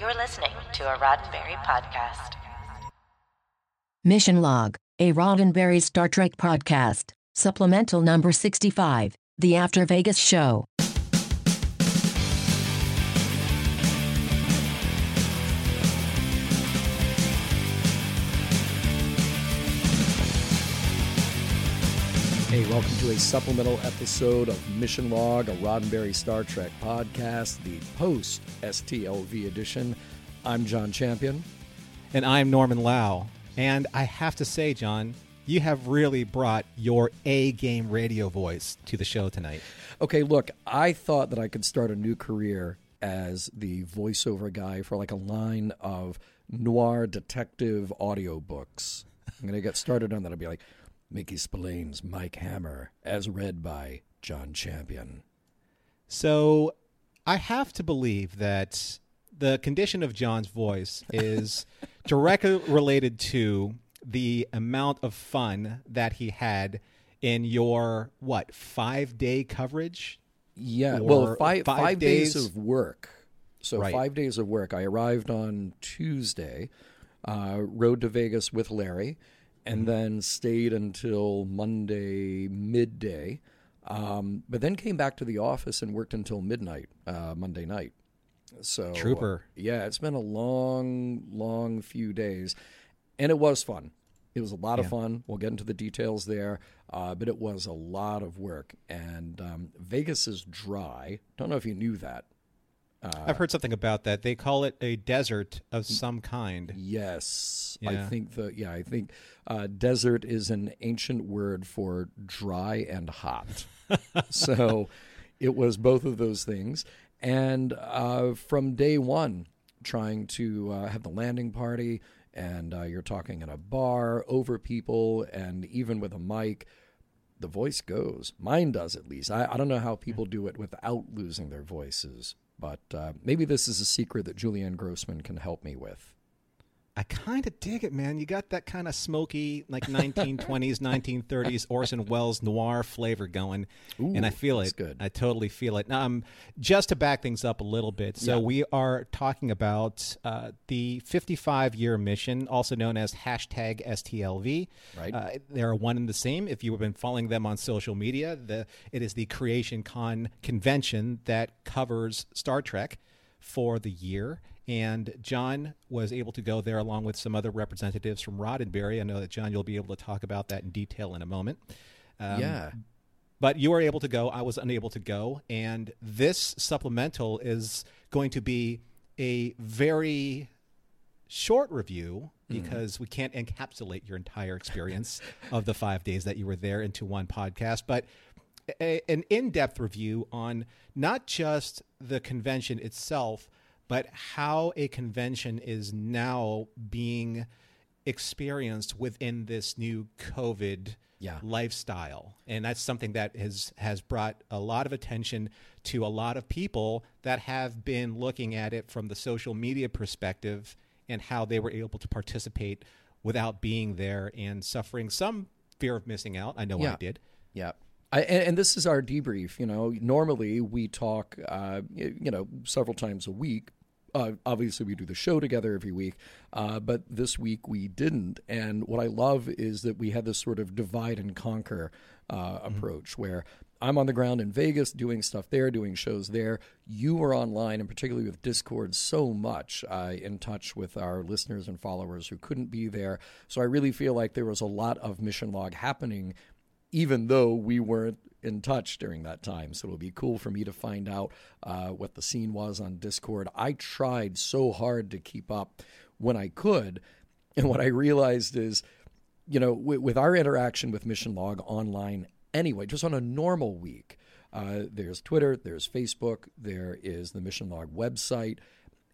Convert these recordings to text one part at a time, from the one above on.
You're listening to a Roddenberry podcast. Mission Log, a Roddenberry Star Trek podcast, supplemental number 65, The After Vegas Show. Hey, welcome to a supplemental episode of Mission Log, a Roddenberry Star Trek podcast, the post STLV edition. I'm John Champion. And I'm Norman Lao. And I have to say, John, you have really brought your A game radio voice to the show tonight. Okay, look, I thought that I could start a new career as the voiceover guy for like a line of noir detective audiobooks. I'm going to get started on that. I'll be like, Mickey Spillane's Mike Hammer, as read by John Champion. So I have to believe that the condition of John's voice is directly related to the amount of fun that he had in your what five day coverage Yeah, well, five, five five days, days- of work. So Right. five days of work. I arrived on Tuesday, uh, rode to Vegas with Larry, and then stayed until Monday midday. Um, but then came back to the office and worked until midnight uh, Monday night. So Trooper. yeah, it's been a long, long few days, and it was fun. It was a lot of fun. We'll get into the details there, uh, but it was a lot of work. And um, Vegas is dry. Don't know if you knew that. I've heard something about that they call it a desert of some kind Yes, I think the yeah I think uh, desert is an ancient word for dry and hot. so it was both of those things, and uh, from day one, trying to uh, have the landing party, and uh, you're talking in a bar over people, and even with a mic. The voice goes. Mine does at least. I, I don't know how people do it without losing their voices, but uh, maybe this is a secret that Julianne Grossman can help me with. I kind of dig it, man. You got that kind of smoky, like 1920s, 1930s Orson Welles noir flavor going, and I feel it. good. I totally feel it. Now, um, just to back things up a little bit, so Yeah. we are talking about uh, the 55-year mission, also known as hashtag STLV. Right. Uh, they are one and the same. If you have been following them on social media, the it is the Creation Con convention that covers Star Trek for the year. And John was able to go there along with some other representatives from Roddenberry. I know that John, you'll be able to talk about that in detail in a moment. Um, yeah. But you were able to go. I was unable to go. And this supplemental is going to be a very short review because we can't encapsulate your entire experience of the five days that you were there into one podcast. But a, an in depth review on not just the convention itself, but how a convention is now being experienced within this new COVID Yeah. lifestyle. And that's something that has, has brought a lot of attention to a lot of people that have been looking at it from the social media perspective and how they were able to participate without being there and suffering some fear of missing out. I know I Yeah. did. Yeah. I, and, and this is our debrief. You know, normally we talk, uh, you know, several times a week. Uh, obviously, we do the show together every week, uh, but this week we didn't. And what I love is that we had this sort of divide and conquer uh, approach where I'm on the ground in Vegas doing stuff there, doing shows there. You were online, and particularly with Discord, so much uh, in touch with our listeners and followers who couldn't be there. So I really feel like there was a lot of mission log happening even though we weren't in touch during that time. So it'll be cool for me to find out uh, what the scene was on Discord. I tried so hard to keep up when I could. And what I realized is, you know, with, our interaction with Mission Log online anyway, just on a normal week, uh, there's Twitter, there's Facebook, there is the Mission Log website,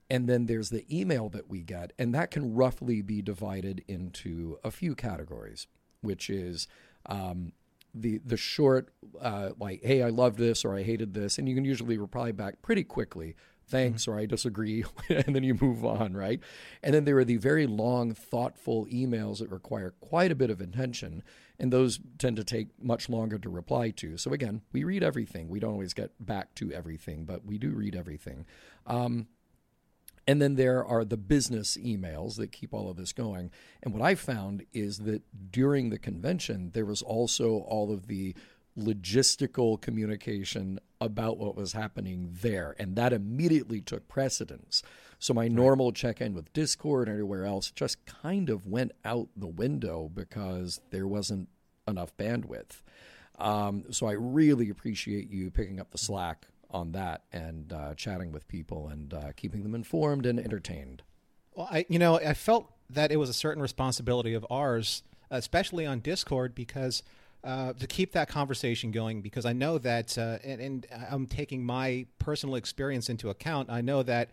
and then there's the email that we get. And that can roughly be divided into a few categories, which is um, the the short uh, like hey I love this or I hated this and you can usually reply back pretty quickly thanks or I disagree and then you move on right? And then there are the very long thoughtful emails that require quite a bit of attention and those tend to take much longer to reply to. So again we read everything. We don't always get back to everything but we do read everything. Um, And then there are the business emails that keep all of this going. And what I found is that during the convention, there was also all of the logistical communication about what was happening there. And that immediately took precedence. So my normal check in with Discord and everywhere else just kind of went out the window because there wasn't enough bandwidth. Um, so I really appreciate you picking up the slack on that and uh, chatting with people and uh, keeping them informed and entertained. Well, I you know I felt that it was a certain responsibility of ours, especially on Discord, because uh, to keep that conversation going. Because I know that, uh, and, and I'm taking my personal experience into account. I know that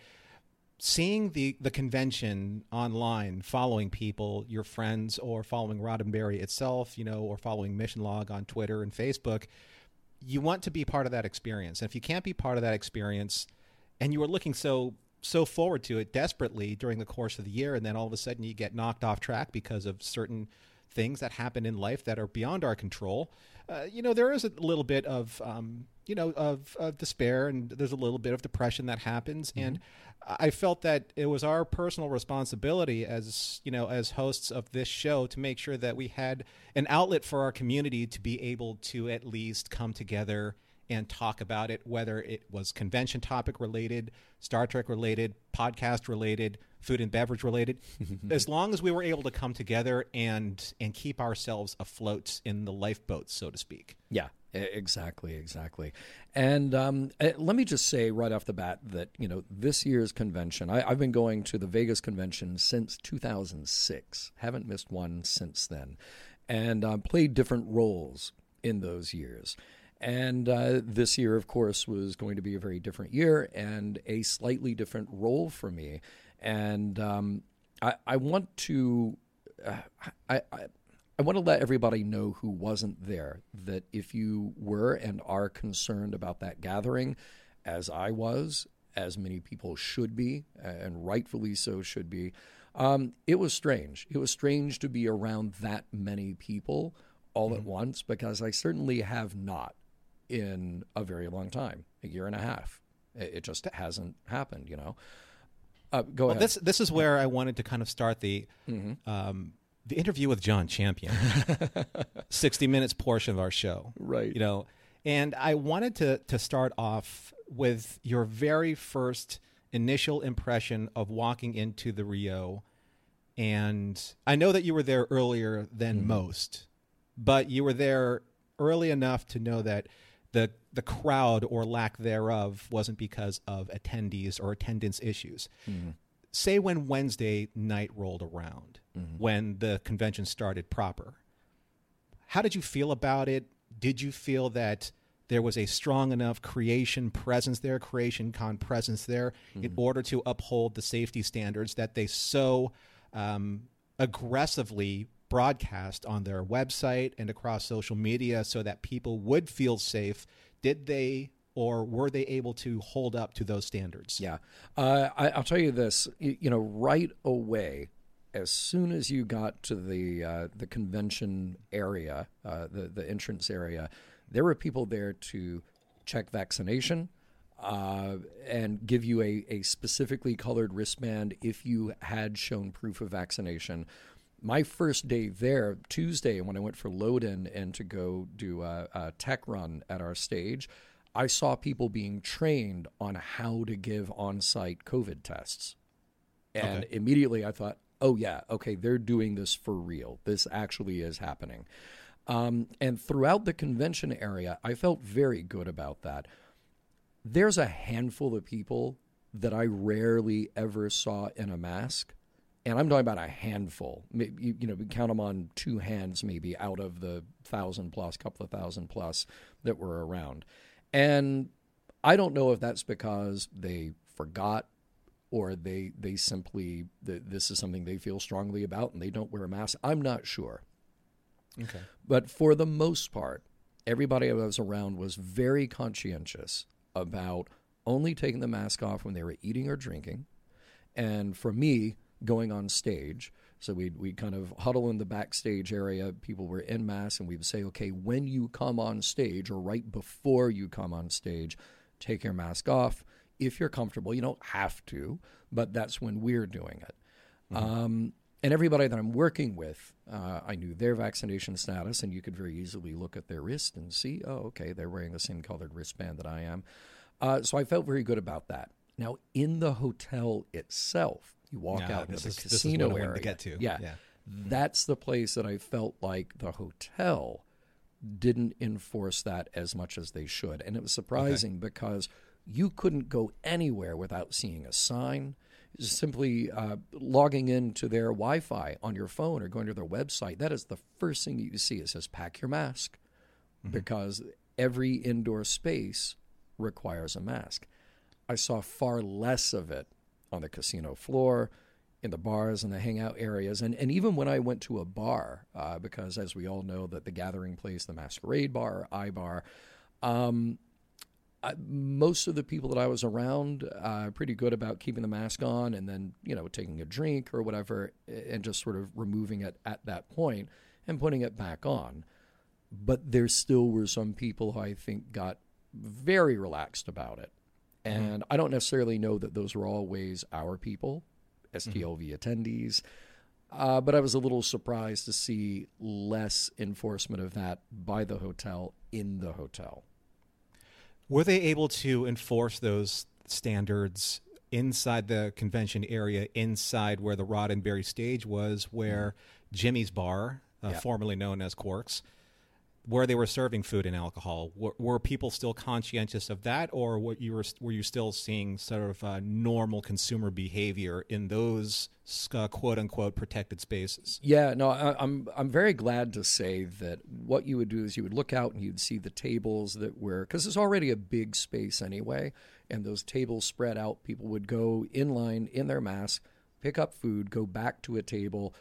seeing the the convention online, following people, your friends, or following Roddenberry itself, you know, or following Mission Log on Twitter and Facebook, you want to be part of that experience. And if you can't be part of that experience, and you were looking so so forward to it desperately during the course of the year, and then all of a sudden you get knocked off track because of certain things that happen in life that are beyond our control. Uh, you know, there is a little bit of um, you know of, of, despair and there's a little bit of depression that happens mm-hmm. and i felt that it was our personal responsibility as you know as hosts of this show to make sure that we had an outlet for our community to be able to at least come together and talk about it whether it was convention topic related star trek related podcast related food and beverage related as long as we were able to come together and and keep ourselves afloat in the lifeboat so to speak yeah Exactly, exactly. And um, eh, let me just say right off the bat that you know this year's convention. I, have been going to the Vegas convention since 2006. Haven't missed one since then, and uh, played different roles in those years. And uh, this year, of course, was going to be a very different year and a slightly different role for me. And um, I, I, want to. Uh, I, I I want to let everybody know who wasn't there that if you were and are concerned about that gathering, as I was, as many people should be, and rightfully so should be, um, it was strange. It was strange to be around that many people all mm-hmm. at once because I certainly have not in a very long time, a year and a half. It, just hasn't happened, you know. Uh, go well, ahead. This this is where I wanted to kind of start the. Mm-hmm. Um, the interview with John Champion, 60 minutes portion of our show. Right. You know, and I wanted to to start off with your very first initial impression of walking into the Rio. And I know that you were there earlier than mm. most, but you were there early enough to know that the the crowd or lack thereof wasn't because of attendees or attendance issues. Mm. Say when Wednesday night rolled around mm-hmm. when the convention started proper. How did you feel about it? Did you feel that there was a strong enough creation presence there, creation con presence there, mm-hmm. in order to uphold the safety standards that they so um, aggressively broadcast on their website and across social media so that people would feel safe? Did they or were they able to hold up to those standards? Yeah. Uh, I, will tell you this you, you, know, right away, as soon as you got to the uh, the convention area, uh, the the entrance area, there were people there to check vaccination uh, and give you a, a specifically colored wristband if you had shown proof of vaccination. My first day there, Tuesday, when I went for load in and to go do a, a tech run at our stage, I saw people being trained on how to give on site COVID tests. And okay. immediately I thought, oh yeah, okay, they're doing this for real. This actually is happening. Um, and throughout the convention area, I felt very good about that. There's a handful of people that I rarely ever saw in a mask. And I'm talking about a handful. You, you know, we count them on two hands, maybe out of the thousand plus, couple of thousand plus that were around. And I don't know if that's because they forgot or they they simply this is something they feel strongly about and they don't wear a mask. I'm not sure. Okay. But for the most part, everybody I was around was very conscientious about only taking the mask off when they were eating or drinking. And for me, going on stage, so we'd, we kind of huddle in the backstage area. People were in mass, and we'd say, okay, when you come on stage or right before you come on stage, take your mask off if you're comfortable. You don't have to, but that's when we're doing it. Um, and everybody that I'm working with, uh, I knew their vaccination status, and you could very easily look at their wrist and see, oh, okay, they're wearing the same colored wristband that I am. Uh, so I felt very good about that. Now, in the hotel itself, you walk Yeah, out into the is- this is casino what I wanted area. to get to. Yeah, Yeah. that's the place that I felt like the hotel didn't enforce that as much as they should. And it was surprising because you couldn't go anywhere without seeing a sign. Simply uh, logging into their Wi Fi on your phone or going to their website, that is the first thing you see. It says, pack your mask because every indoor space requires a mask. I saw far less of it on the casino floor, in the bars and the hangout areas, and, and even when I went to a bar, uh, because as we all know, that the gathering place, the Masquerade Bar, I Bar, um, I, most of the people that I was around, uh, pretty good about keeping the mask on, and then you know taking a drink or whatever, and just sort of removing it at that point and putting it back on. But there still were some people who I think got very relaxed about it. And I don't necessarily know that those were always our people, STLV attendees. Uh, but I was a little surprised to see less enforcement of that by the hotel in the hotel. Were they able to enforce those standards inside the convention area, inside where the Roddenberry stage was, where Jimmy's Bar, uh, Yeah. formerly known as Quarks, where they were serving food and alcohol? Were, were people still conscientious of that, or were you were, were you still seeing sort of uh, normal consumer behavior in those uh, quote unquote protected spaces? Yeah, no, I, I'm I'm very glad to say that what you would do is you would look out and you'd see the tables that were because it's already a big space anyway, and those tables spread out. People would go in line in their mask, pick up food, go back to a table.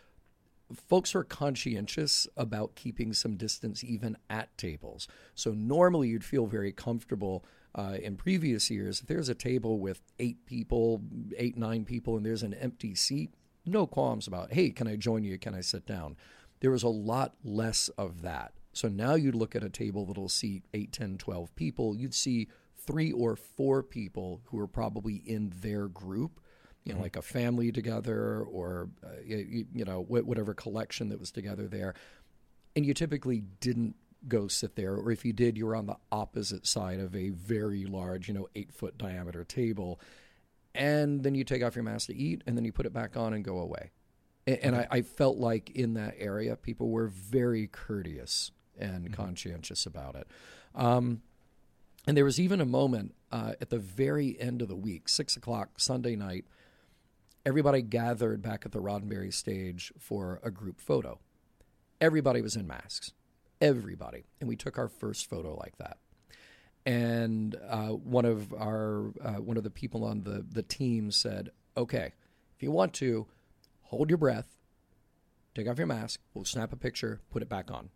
Folks are conscientious about keeping some distance even at tables. So normally you'd feel very comfortable uh, in previous years. If there's a table with eight people, eight, nine people, and there's an empty seat, no qualms about, hey, can I join you? Can I sit down? There was a lot less of that. So now you'd look at a table that'll seat 8, 10, 12 people. You'd see three or four people who are probably in their group, you know, like a family together or, uh, you, you know, wh- whatever collection that was together there. And you typically didn't go sit there, or if you did, you were on the opposite side of a very large, you know, eight foot diameter table. And then you take off your mask to eat, and then you put it back on and go away. And, and I, I felt like in that area, people were very courteous and conscientious about it. Um, and there was even a moment uh, at the very end of the week, six o'clock Sunday night, everybody gathered back at the Roddenberry stage for a group photo. Everybody was in masks, everybody, and we took our first photo like that. And uh, one of our uh, one of the people on the the team said, "Okay, if you want to, hold your breath, take off your mask, we'll snap a picture, put it back on."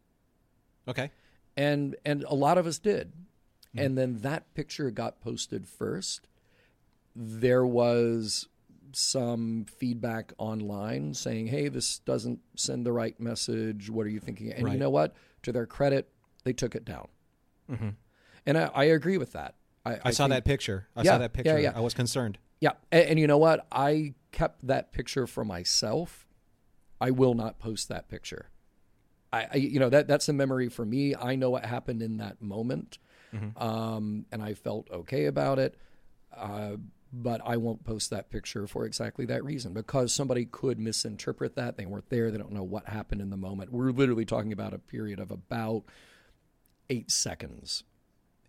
Okay. and and a lot of us did and then that picture got posted first there was some feedback online saying hey this doesn't send the right message. What are you thinking? And you know what? To their credit they took it down. And I, I agree with that. Mm-hmm. I, saw think- that picture. I Yeah, saw that picture. yeah. I was concerned. yeah. And, and you know what? I kept that picture for myself. I will not post that picture. I, I you know that that's a memory for me. I know what happened in that moment um, and i felt okay about it. Uh, but i won't post that picture for exactly that reason. Because somebody could misinterpret that they weren't there they don't know what happened in the moment. We're literally talking about a period of about eight seconds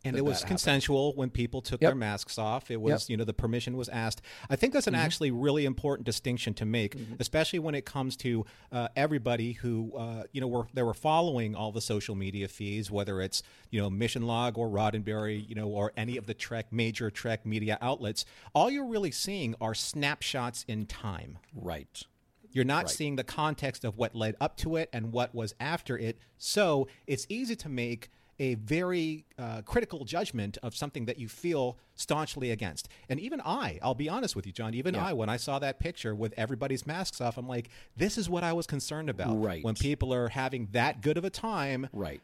And that it was happened. consensual when people took Yep. their masks off. It was, Yep. Mm-hmm. you know, the permission was asked. I think that's an actually really important distinction to make, especially when it comes to uh, everybody who, uh, you know, were they were following all the social media feeds, whether it's you know Mission Log or Roddenberry, you know, or any of the Trek major Trek media outlets. All you're really seeing are snapshots in time. right You're not seeing the context of what led up to it and what was after it. So it's easy to make a very uh, critical judgment of something that you feel staunchly against. And even I, I'll be honest with you, John, even Yeah. I, when I saw that picture with everybody's masks off, I'm like, this is what I was concerned about. Right. When people are having that good of a time, right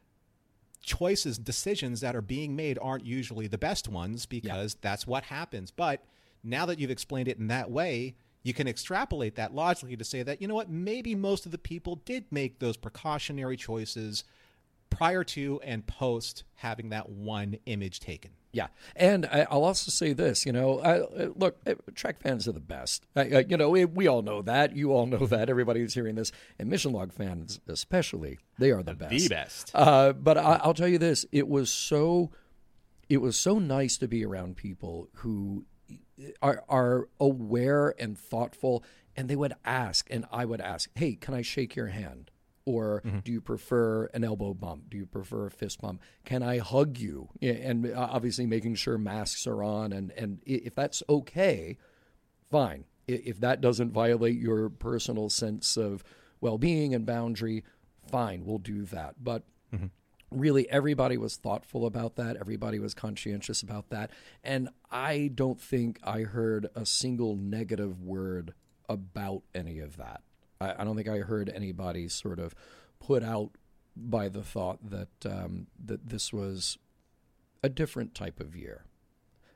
choices, decisions that are being made aren't usually the best ones because that's what happens. But now that you've explained it in that way, you can extrapolate that logically to say that, you know what, maybe most of the people did make those precautionary choices prior to and post having that one image taken. Yeah, and I, will also say this. You know, I, look, eh, Trek fans are the best. I, you know, we all know that. You all know that. Everybody who's hearing this, and Mission Log fans especially, they are the best. The best. Uh, but I, I'll tell you this: it was so, it was so nice to be around people who are are aware and thoughtful, and they would ask, and I would ask, "Hey, can I shake your hand?" Or mm-hmm. do you prefer an elbow bump? Do you prefer a fist bump? Can I hug you? And uh, obviously making sure masks are on, and and if that's okay, fine. If that doesn't violate your personal sense of well-being and boundary, fine, we'll do that. But mm-hmm. really, everybody was thoughtful about that. Everybody was conscientious about that, and I don't think I heard a single negative word about any of that. I, I don't think I heard anybody sort of put out by the thought that um, that this was a different type of year.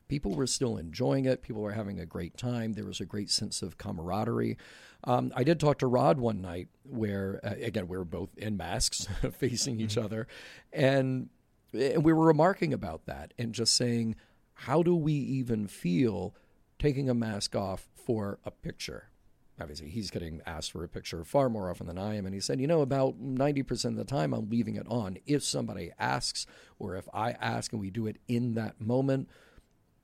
People were still enjoying it. People were having a great time. There was a great sense of camaraderie. Um, I did talk to Rod one night where, uh, again, we were both in masks facing each mm-hmm. other. And, and we were remarking about that and just saying, how do we even feel taking a mask off for a picture? Obviously he's getting asked for a picture far more often than I am. And he said, you know, about 90% of the time I'm leaving it on. If somebody asks or if I ask and we do it in that moment,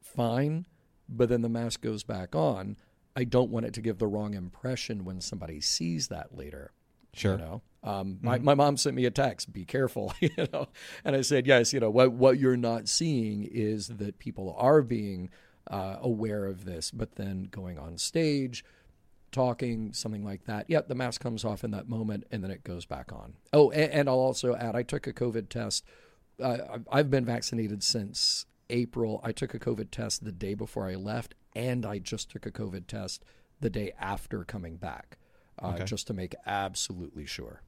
fine. But then the mask goes back on. I don't want it to give the wrong impression when somebody sees that later. Sure. You know, um, mm-hmm. my, my mom sent me a text, be careful, you know, and I said, yes, you know, what, what you're not seeing is that people are being uh, aware of this, but then going on stage, talking, something like that. Yep, the mask comes off in that moment and then it goes back on. Oh, and, and I'll also add I took a COVID test. Uh, I've been vaccinated since April. I took a COVID test the day before I left, and I just took a COVID test the day after coming back, uh, okay. just to make absolutely sure.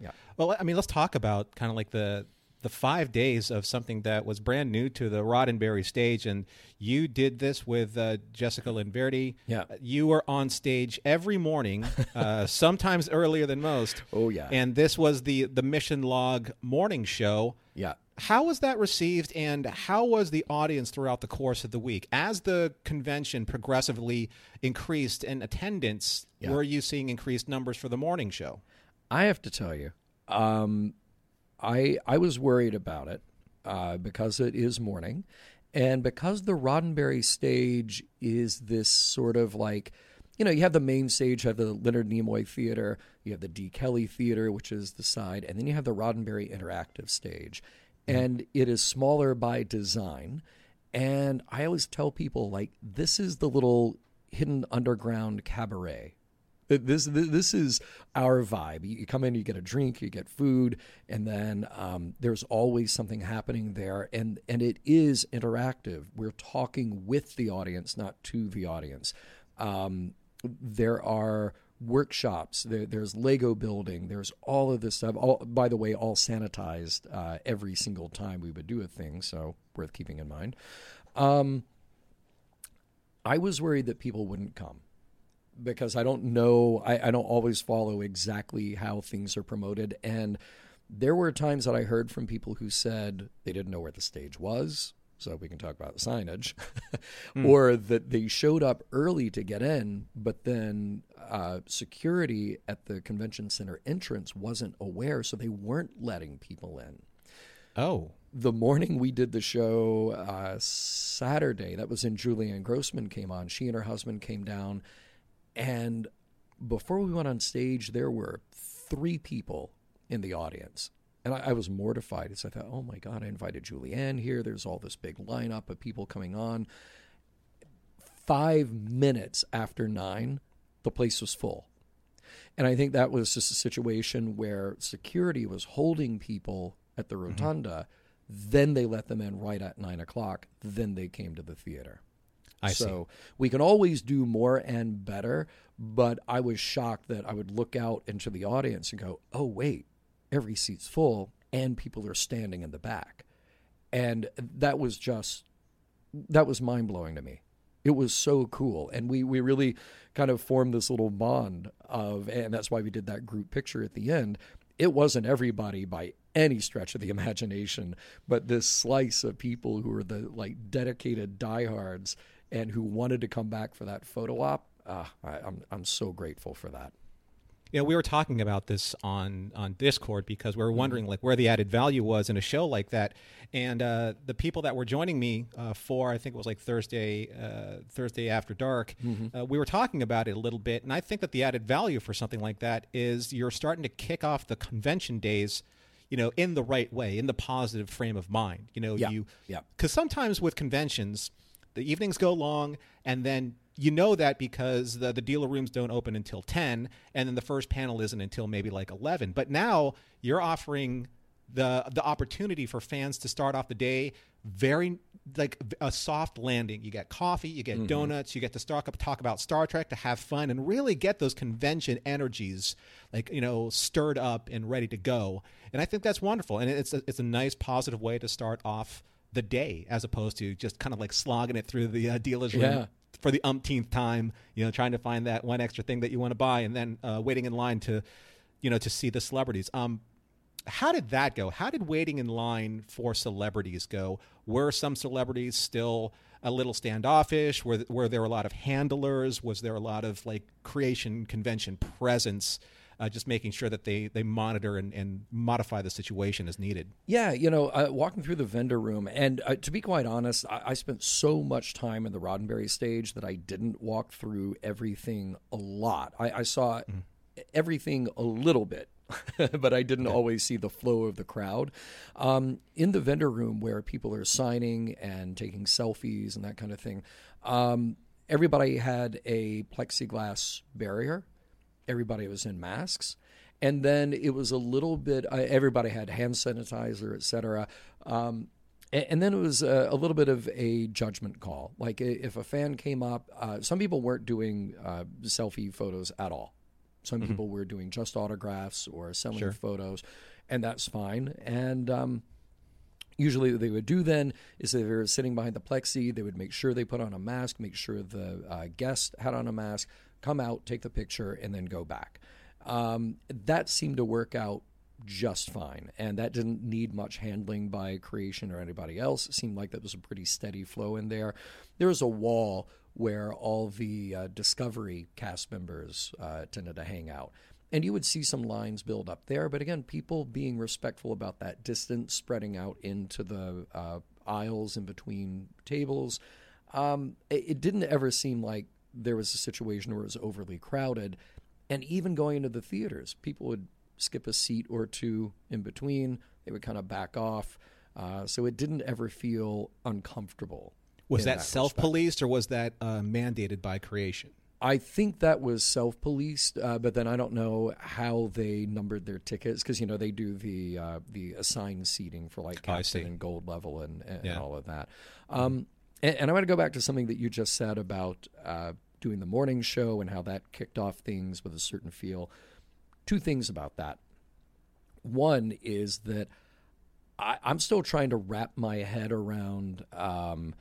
Yeah. Well, I mean, let's talk about kind of like the the five days of something that was brand new to the Roddenberry stage, and you did this with uh, Jessica Linverdi. Yeah, you were on stage every morning, uh, sometimes earlier than most. Oh yeah, and this was the the Mission Log morning show. Yeah. How was that received, and how was the audience throughout the course of the week? As the convention progressively increased in attendance, yeah. were you seeing increased numbers for the morning show? I have to tell you, um, I I was worried about it uh, because it is morning, and because the Roddenberry stage is this sort of like, you know, you have the main stage, you have the Leonard Nimoy Theater, you have the D. Kelly Theater, which is the side, and then you have the Roddenberry Interactive Stage, mm-hmm. and it is smaller by design. And I always tell people like this is the little hidden underground cabaret this this is our vibe. You come in, you get a drink, you get food, and then um, there's always something happening there, and and it is interactive. We're talking with the audience, not to the audience. Um, there are workshops. There, there's Lego building. There's all of this stuff. All, by the way, all sanitized uh, every single time we would do a thing. So worth keeping in mind. Um, I was worried that people wouldn't come because I don't know, I, I don't always follow exactly how things are promoted. And there were times that I heard from people who said they didn't know where the stage was. So we can talk about the signage, mm. or that they showed up early to get in, but then uh, security at the convention center entrance wasn't aware, so they weren't letting people in. Oh, the morning we did the show uh, Saturday, that was when Julianne Grossman came on. She and her husband came down and before we went on stage, there were three people in the audience. And I, I was mortified. So I thought, oh my God, I invited Julianne here. There's all this big lineup of people coming on. Five minutes after nine, the place was full. And I think that was just a situation where security was holding people at the mm-hmm. rotunda. Mm-hmm. Then they let them in right at nine o'clock. Then they came to the theater. I so see. we can always do more and better. But I was shocked that I would look out into the audience and go, "Oh wait, every seat's full. and people are standing in the back. And that was just that was mind blowing to me. It was so cool. And we, we really kind of formed this little bond of, and that's why we did that group picture at the end. It wasn't everybody by any stretch of the imagination, but this slice of people who were the like dedicated diehards and who wanted to come back for that photo op. Uh, I, I'm, I'm so grateful for that. Yeah, we were talking about this on on Discord because we were mm-hmm. wondering like where the added value was in a show like that, and uh, the people that were joining me uh, for I think it was like Thursday uh, Thursday after dark, mm-hmm. Uh, we were talking about it a little bit, and I think that the added value for something like that is you're starting to kick off the convention days you know, in the right way, in the positive frame of mind. You know, yeah. you, yeah. Because sometimes with conventions, the evenings go long, and then you know that because the, the dealer rooms don't open until 10 and then the first panel isn't until maybe like 11 but now you're offering the the opportunity for fans to start off the day very like a soft landing. You get coffee you get mm-hmm. donuts you get to start up talk about star trek to have fun and really get those convention energies like you know stirred up and ready to go. And i think that's wonderful and it's a, it's a nice positive way to start off the day as opposed to just kind of like slogging it through the uh, dealer's room yeah for the umpteenth time, you know, trying to find that one extra thing that you want to buy, and then uh, waiting in line to, you know, to see the celebrities. Um, how did that go? How did waiting in line for celebrities go? Were some celebrities still a little standoffish? Were were there a lot of handlers? Was there a lot of like creation convention presence? Uh, just making sure that they they monitor and, and modify the situation as needed. Yeah, you know, uh, walking through the vendor room, and uh, to be quite honest, I, I, spent so much time in the Roddenberry stage that I didn't walk through everything a lot. I, I saw mm-hmm. everything a little bit. but I didn't always see the flow of the crowd. Um, in the vendor room where people are signing and taking selfies and that kind of thing, um, everybody had a plexiglass barrier everybody was in masks. And then it was a little bit, uh, everybody had hand sanitizer, et cetera. Um, and, and, then it was a, a, little bit of a judgment call. Like if a fan came up, uh, some people weren't doing uh, selfie photos at all. Some mm-hmm. people were doing just autographs or selling sure. photos, and that's fine. And um, usually what they would do then is they were sitting behind the plexi, they would make sure they put on a mask, make sure the uh, guest had on a mask, come out, take the picture, and then go back. Um, that seemed to work out just fine, and that didn't need much handling by creation or anybody else. It seemed like that was a pretty steady flow in there. There was a wall where all the uh, Discovery cast members uh, tended to hang out. And you would see some lines build up there, but again, people being respectful about that distance, spreading out into the uh, aisles in between tables. Um, it, it, didn't ever seem like there was a situation where it was overly crowded. And even going into the theaters, people would skip a seat or two in between. They would kind of back off. Uh, so it didn't ever feel uncomfortable. Was that, that self policed or was that uh, mandated by creation? I think that was self policed, uh, but then I don't know how they numbered their tickets because you know they do the uh, the assigned seating for like captain and gold level and, and, yeah. all of that. Um, and, and I want to go back to something that you just said about uh, doing the morning show and how that kicked off things with a certain feel. Two things about that. One is that I, am still trying to wrap my head around um,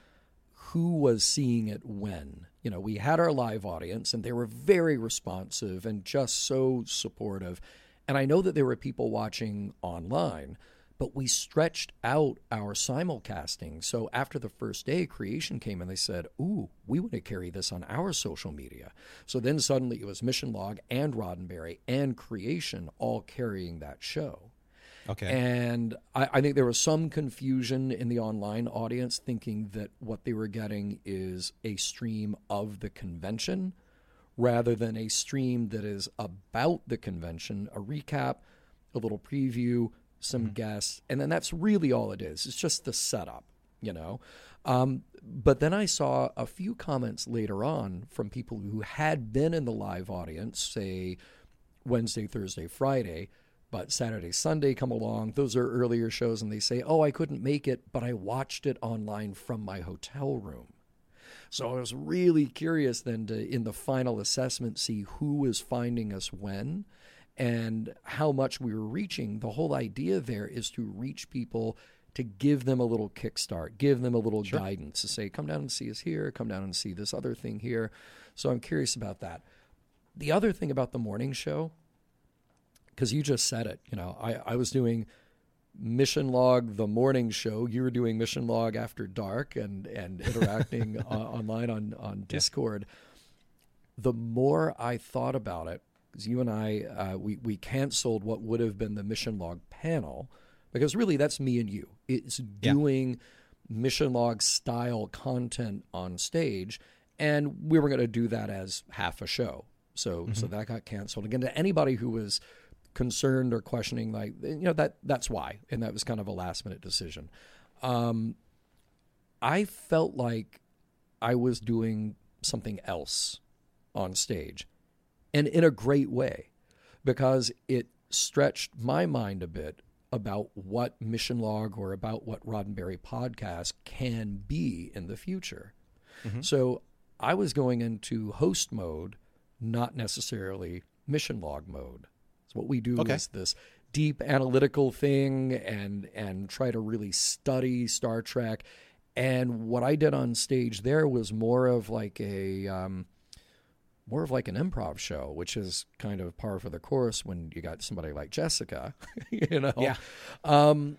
who was seeing it when. You know, we had our live audience and they were very responsive and just so supportive. And I know that there were people watching online but we stretched out our simulcasting. So after the first day, creation came and they said, Ooh, we want to carry this on our social media. So then suddenly it was Mission Log and Roddenberry and creation all carrying that show. Okay. And I, I, think there was some confusion in the online audience thinking that what they were getting is a stream of the convention rather than a stream that is about the convention, a recap, a little preview, some mm-hmm. guests, and then that's really all it is. It's just the setup, you know. Um, but then I saw a few comments later on from people who had been in the live audience, say Wednesday, Thursday, Friday, but Saturday, Sunday come along. Those are earlier shows, and they say, "Oh, I couldn't make it, but I watched it online from my hotel room." So I was really curious then to, in the final assessment, see who was finding us when and how much we were reaching. The whole idea there is to reach people to give them a little kickstart, give them a little guidance to say, come down and see us here, come down and see this other thing here. So I'm curious about that. The other thing about the morning show, because you just said it, you know, I, I was doing Mission Log, the morning show. You were doing Mission Log after dark and, and interacting uh, online on, on Discord. The more I thought about it, because you and I, uh, we, we canceled what would have been the Mission Log panel because really that's me and you. It's Yeah. doing mission log style content on stage, and we were going to do that as half a show. So so that got canceled. Again, to anybody who was concerned or questioning, like you know that that's why, and that was kind of a last minute decision. Um, I felt like I was doing something else on stage, and in a great way, because it stretched my mind a bit about what Mission Log or about what Roddenberry podcast can be in the future. So I was going into host mode, not necessarily mission log mode. So what we do Okay. is this deep analytical thing and and try to really study Star Trek. And what I did on stage there was more of like a um, more of like an improv show, which is kind of par for the course when you got somebody like Jessica, you know. Yeah. Um,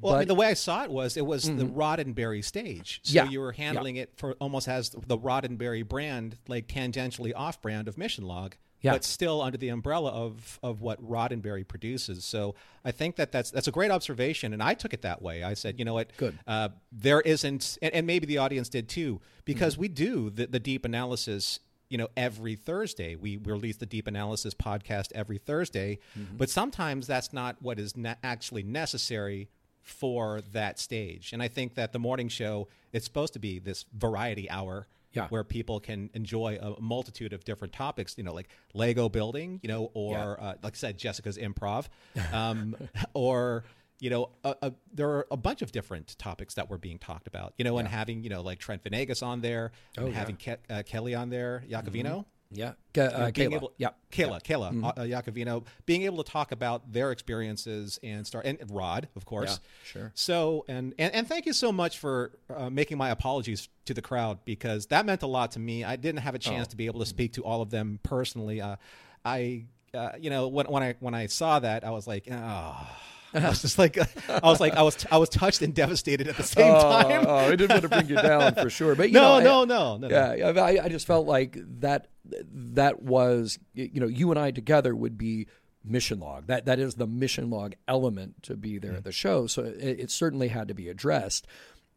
Well, I mean, Mm-hmm. the way I saw it was it was the Roddenberry stage. So Yeah. you were handling it for almost as the Roddenberry brand, like tangentially off brand of Mission Log, Yeah. but still under the umbrella of of what Roddenberry produces. So I think that that's that's a great observation, and I took it that way. I said, you know what, Good. Uh, there isn't, and, and maybe the audience did too, Mm-hmm. because we do the, the deep analysis. You know, every Thursday we release the deep analysis podcast every Thursday, Mm-hmm. but sometimes that's not what is ne- actually necessary for that stage. And I think that the morning show it's supposed to be this variety hour Yeah. where people can enjoy a multitude of different topics, you know, like Lego building, you know, or Yeah. uh, like I said, Jessica's improv, um, or you know, a, a, there are a bunch of different topics that were being talked about, you know, and having you know like Trent Venegas on there, and Oh, yeah. having Ke- uh, Kelly on there, Iacovino. yeah. Ke- uh, Kayla. able, yeah. Kayla, Kayla, uh, uh, Iacovino, being able to talk about their experiences and start, and Rod, of course. Yeah, sure. So, and, and, and thank you so much for uh, making my apologies to the crowd because that meant a lot to me. I didn't have a chance to be able to speak to all of them personally. Uh, I, uh, you know, when, when I, when I saw that, I was like, oh, I was just like, I was like, I was, I was touched and devastated at the same oh, time. oh, I didn't want to bring you down for sure, but you no, know, no, I- no, no, no. Yeah, I, I just felt like that. That was, you know, you and I together would be mission log. That that is the mission log element to be there at the mm-hmm. show. So it, it certainly had to be addressed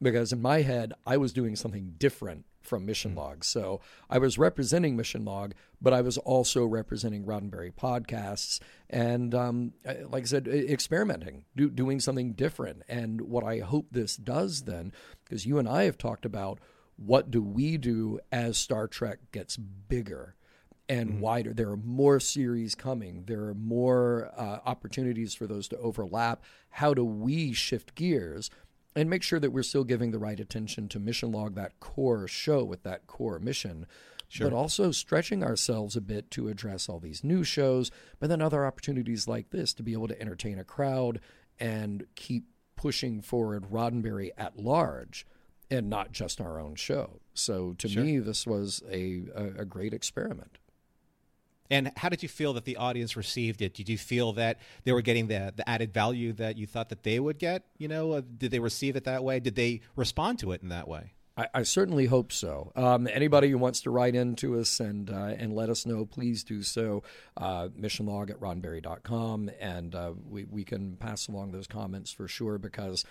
because in my head I was doing something different from mission log. So I was representing mission log, but I was also representing Roddenberry podcasts and, um, like I said, experimenting, do, doing something different. And what I hope this does then, because you and I have talked about what do we do as Star Trek gets bigger and wider. There are more series coming. There are more uh, opportunities for those to overlap. How do we shift gears and make sure that we're still giving the right attention to Mission Log, that core show with that core mission, but also stretching ourselves a bit to address all these new shows, but then other opportunities like this to be able to entertain a crowd and keep pushing forward Roddenberry at large and not just our own show. So to me, this was a, a, a great experiment. And how did you feel that the audience received it? Did you feel that they were getting the the added value that you thought that they would get? You know, uh, did they receive it that way? Did they respond to it in that way? I, I certainly hope so. Um, anybody who wants to write into us and uh, and let us know, please do so. Uh, missionlog at roddenberry.com, and uh, we, we can pass along those comments for sure because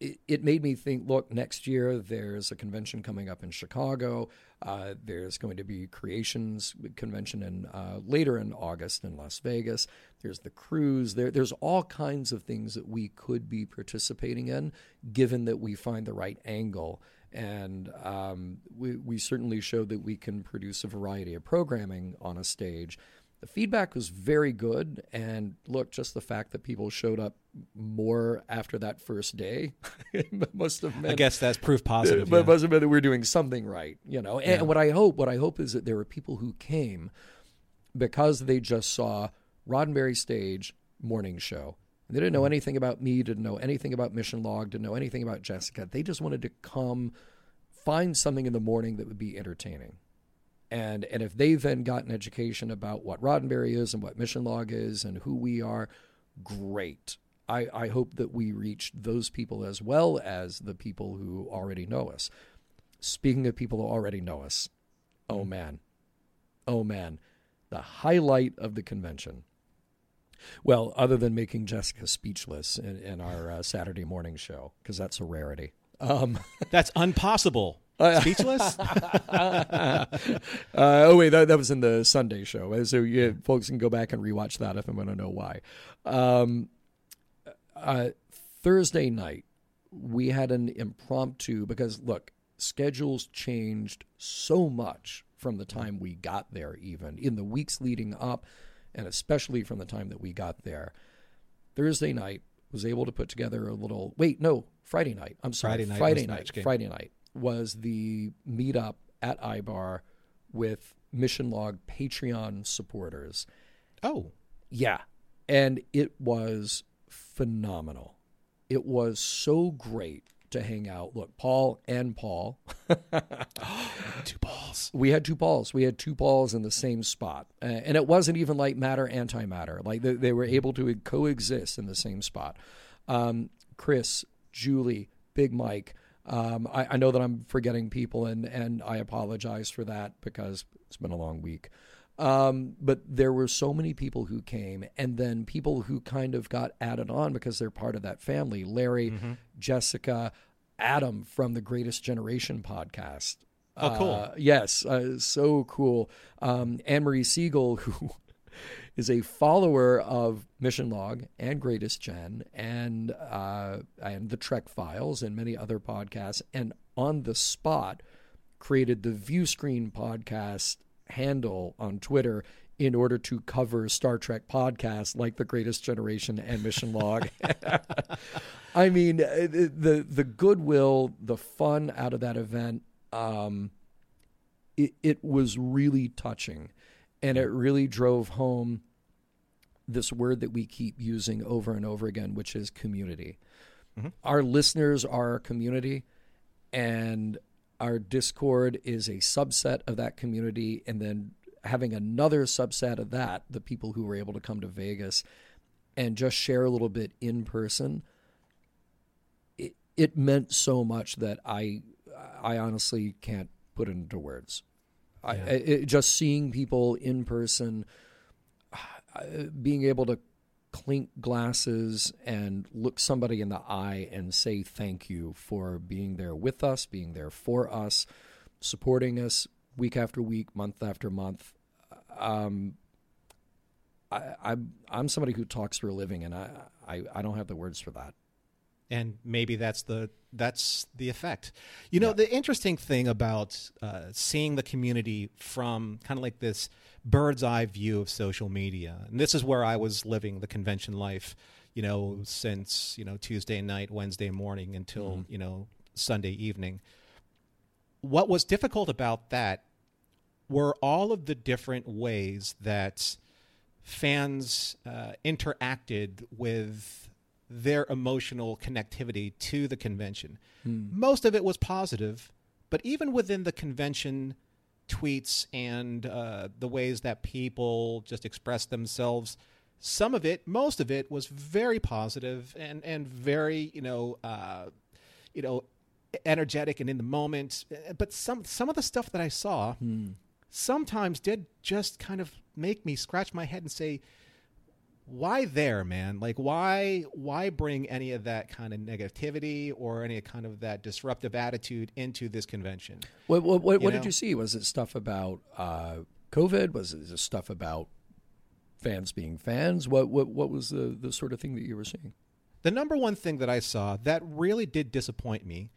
it, it made me think look, next year there's a convention coming up in Chicago. Uh, there's going to be Creations convention in, uh, later in August in Las Vegas. There's the cruise. There, there's all kinds of things that we could be participating in, given that we find the right angle. And um, we, we certainly showed that we can produce a variety of programming on a stage. The feedback was very good. And look, just the fact that people showed up more after that first day must have meant I guess that's proof positive. but yeah. it must have been that we're doing something right, you know. And what I hope, what I hope is that there were people who came because they just saw Roddenberry Stage morning show. They didn't know mm-hmm. anything about me, didn't know anything about Mission Log, didn't know anything about Jessica. They just wanted to come find something in the morning that would be entertaining. And and if they then got an education about what Roddenberry is and what Mission Log is and who we are, great. I, I hope that we reach those people as well as the people who already know us. Speaking of people who already know us, oh man, oh man, the highlight of the convention. Well, other than making Jessica speechless in, in our uh, Saturday morning show, because that's a rarity. Um, That's impossible. Speechless? uh, oh wait, that, that was in the Sunday show. So yeah, folks can go back and rewatch that if they want to know why. Um, uh, Thursday night, we had an impromptu because look, schedules changed so much from the time we got there, even in the weeks leading up, and especially from the time that we got there. Thursday night was able to put together a little. Wait, no, Friday night. I'm sorry, Friday night Friday night. Friday night was the meetup at iBar with Mission Log Patreon supporters. oh, Yeah. And it was phenomenal. It was so great to hang out. Look, Paul and Paul, two balls. we had two balls. We had two balls in the same spot. Uh, and it wasn't even like matter, antimatter. Like they, they were able to coexist in the same spot. Um, Chris, Julie, Big Mike. Um, I, I know that I'm forgetting people, and, and I apologize for that because it's been a long week. Um, but there were so many people who came, and then people who kind of got added on because they're part of that family. Larry, Jessica, Adam from the Greatest Generation podcast. Oh, cool. Uh, yes, uh, so cool. Um, Anne Marie Siegel, who is a follower of Mission Log and Greatest Gen and uh, and the Trek Files and many other podcasts, and on the spot created the View Screen podcast handle on Twitter in order to cover Star Trek podcasts like The Greatest Generation and Mission Log. I mean, uh, the the goodwill, the fun out of that event, um, it, it was really touching, and it really drove home this word that we keep using over and over again, which is community. Mm-hmm. Our listeners are our community, and our Discord is a subset of that community, and then having another subset of that, the people who were able to come to Vegas and just share a little bit in person. It, it meant so much that I, I honestly can't put it into words. I, I it, just seeing people in person, uh, being able to clink glasses and look somebody in the eye and say thank you for being there with us, being there for us, supporting us week after week, month after month. Um, I, I'm I'm somebody who talks for a living, and I, I I don't have the words for that. And maybe that's the that's the effect. You know, the interesting thing about uh, seeing the community from kind of like this bird's eye view of social media, and this is where I was living the convention life. You know, since you know Tuesday night, Wednesday morning until you know Sunday evening. What was difficult about that were all of the different ways that fans uh, interacted with their emotional connectivity to the convention. Most of it was positive, but even within the convention tweets and uh, the ways that people just expressed themselves, some of it, most of it, was very positive and and very you know uh, you know energetic and in the moment. But some some of the stuff that I saw sometimes did just kind of make me scratch my head and say why there man like why why bring any of that kind of negativity or any kind of that disruptive attitude into this convention What what, what, what did you see? Was it stuff about uh, COVID? Was it just stuff about fans being fans? What what what was the the sort of thing that you were seeing? the number one thing that i saw that really did disappoint me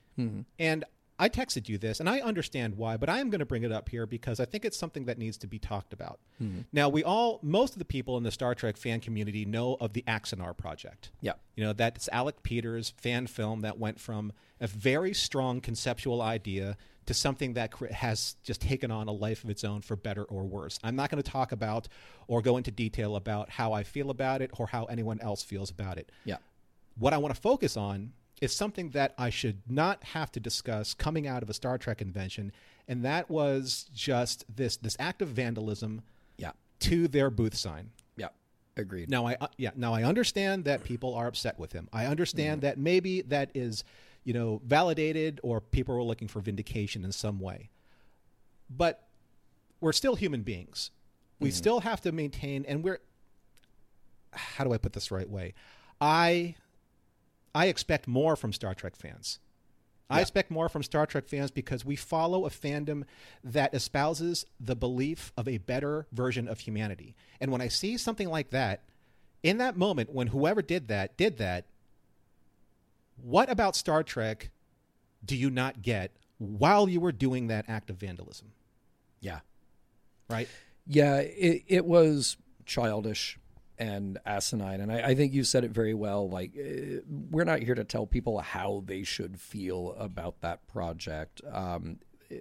and i texted you this and i understand why but i am going to bring it up here because i think it's something that needs to be talked about hmm. now we all most of the people in the star trek fan community know of the axanar project Yeah. You know, that's Alec Peters' fan film that went from a very strong conceptual idea to something that has just taken on a life of its own for better or worse. I'm not going to talk about or go into detail about how I feel about it or how anyone else feels about it. Yeah. What I want to focus on is something that I should not have to discuss coming out of a Star Trek convention, and that was just this this act of vandalism Yeah. to their booth sign. Yeah. Agreed. Now I uh, yeah now I understand that people are upset with him. I understand that maybe that is you know validated or people are looking for vindication in some way. But we're still human beings. We still have to maintain and we're how do I put this the right way? I I expect more from Star Trek fans. I expect more from Star Trek fans because we follow a fandom that espouses the belief of a better version of humanity. And when I see something like that, in that moment when whoever did that did that, what about Star Trek do you not get while you were doing that act of vandalism? Yeah. Right? Yeah, it, it was childish and asinine. And I, I think you said it very well. Like, uh, we're not here to tell people how they should feel about that project. Um, uh,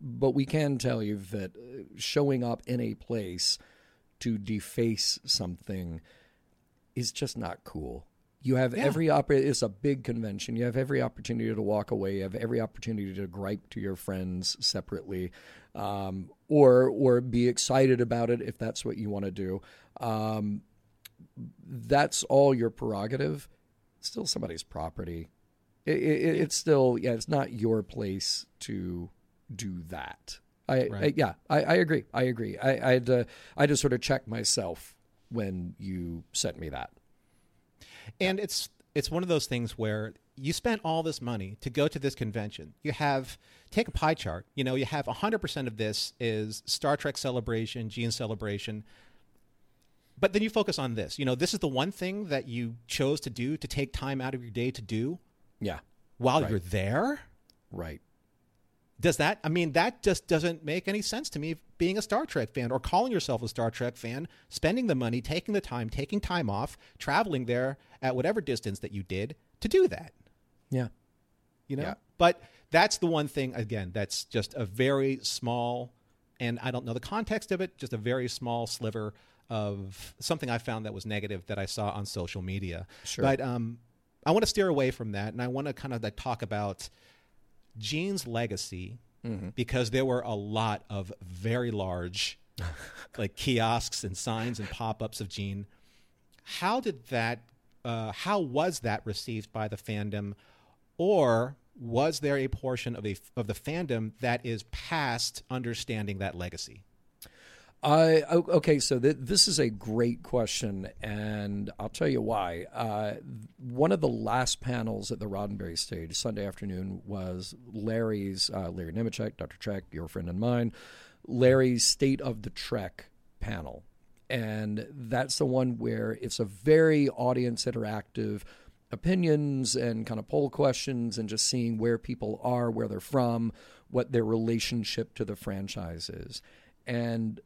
but we can tell you that uh, showing up in a place to deface something is just not cool. You have every oppor- It's a big convention. You have every opportunity to walk away. You have every opportunity to gripe to your friends separately, um, or or be excited about it if that's what you want to do. Um, that's all your prerogative. It's still somebody's property. It, it, it's still yeah. It's not your place to do that. I, I yeah. I, I agree. I agree. I I had to, uh, I had to sort of check myself when you sent me that. And it's it's one of those things where you spent all this money to go to this convention. You have take a pie chart. You know, you have 100% of this is Star Trek celebration, Gene celebration. But then you focus on this. You know, this is the one thing that you chose to do to take time out of your day to do Yeah. while Right. you're there. Right. Does that? I mean, that just doesn't make any sense to me. Being a Star Trek fan or calling yourself a Star Trek fan, spending the money, taking the time, taking time off, traveling there at whatever distance that you did to do that. Yeah. You know, Yeah. but that's the one thing. Again, that's just a very small, and I don't know the context of it. Just a very small sliver of something I found that was negative that I saw on social media. Sure. But um, I want to steer away from that, and I want to kind of like talk about Gene's legacy because there were a lot of very large, like kiosks and signs and pop-ups of Gene. How did that? Uh, how was that received by the fandom, or was there a portion of a of the fandom that is past understanding that legacy? I okay, so th- this is a great question, and I'll tell you why. Uh, one of the last panels at the Roddenberry stage Sunday afternoon was Larry's uh, Larry Nemecek, Dr. Trek, your friend and mine, Larry's State of the Trek panel, and that's the one where it's a very audience interactive opinions and kind of poll questions and just seeing where people are, where they're from, what their relationship to the franchise is. And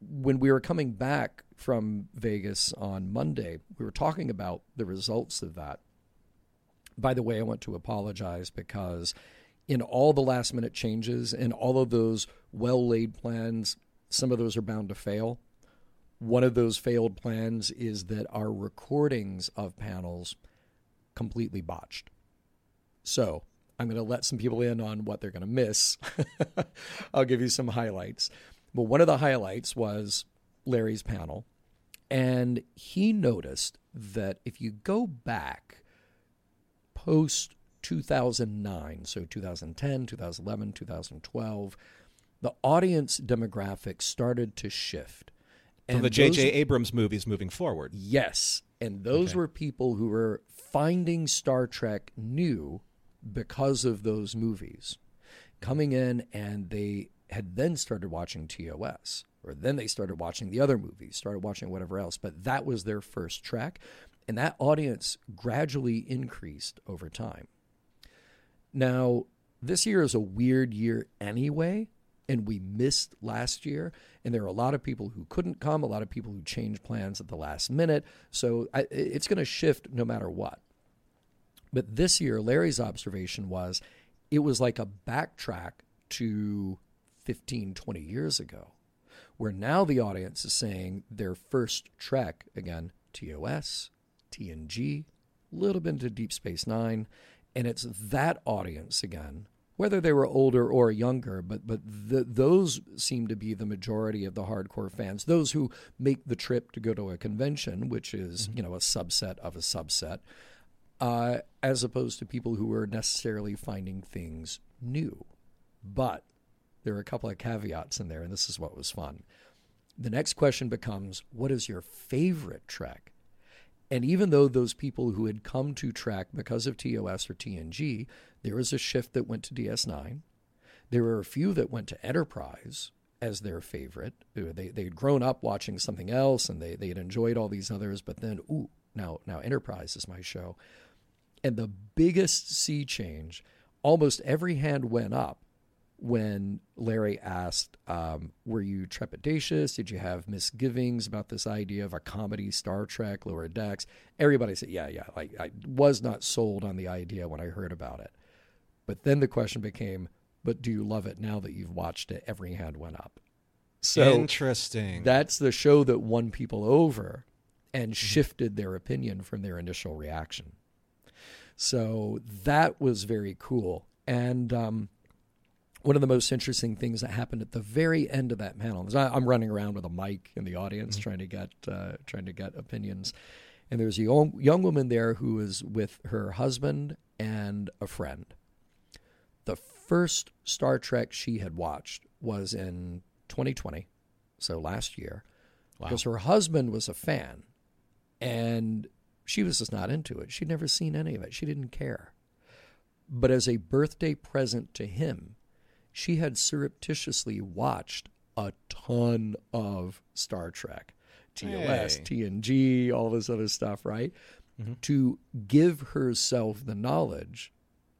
when we were coming back from Vegas on Monday, we were talking about the results of that. By the way, I want to apologize because in all the last minute changes and all of those well laid plans, some of those are bound to fail. One of those failed plans is that our recordings of panels completely botched. So I'm going to let some people in on what they're going to miss. I'll give you some highlights. But one of the highlights was Larry's panel. And he noticed that if you go back post 2009, so 2010, 2011, 2012, the audience demographic started to shift. From And the J.J. Abrams movies moving forward. Yes. And those Okay. were people who were finding Star Trek new because of those movies. Coming in and they had then started watching TOS, or then they started watching the other movies, started watching whatever else. But that was their first Trek. And that audience gradually increased over time. Now, this year is a weird year anyway, and we missed last year. And there are a lot of people who couldn't come, a lot of people who changed plans at the last minute. So I, it's going to shift no matter what. But this year, Larry's observation was it was like a backtrack to 15, 20 years ago, where now the audience is saying their first Trek, again, TOS, TNG, a little bit into Deep Space Nine, and it's that audience again, whether they were older or younger, but but the, those seem to be the majority of the hardcore fans. Those who make the trip to go to a convention, which is you know a subset of a subset, uh, as opposed to people who are necessarily finding things new. But there are a couple of caveats in there, and this is what was fun. The next question becomes what is your favorite Trek? And even though those people who had come to Trek because of TOS or TNG, there was a shift that went to DS9. There were a few that went to Enterprise as their favorite. They, they'd grown up watching something else and they, they had enjoyed all these others, but then, ooh, now, now Enterprise is my show. And the biggest sea change, almost every hand went up when Larry asked, um, Were you trepidatious? Did you have misgivings about this idea of a comedy Star Trek, Lower Decks? Everybody said, Yeah, yeah. Like, I was not sold on the idea when I heard about it. But then the question became, But do you love it now that you've watched it? Every hand went up. So Interesting. that's the show that won people over and shifted their opinion from their initial reaction. So that was very cool. And um, one of the most interesting things that happened at the very end of that panel is I, I'm running around with a mic in the audience trying to get uh, trying to get opinions. And there's a young, young woman there who was with her husband and a friend. The first Star Trek she had watched was in 2020, so last year, because her husband was a fan, and she was just not into it. She'd never seen any of it. She didn't care. But as a birthday present to him, she had surreptitiously watched a ton of Star Trek, TOS, Hey. TNG, all this other stuff, right? To give herself the knowledge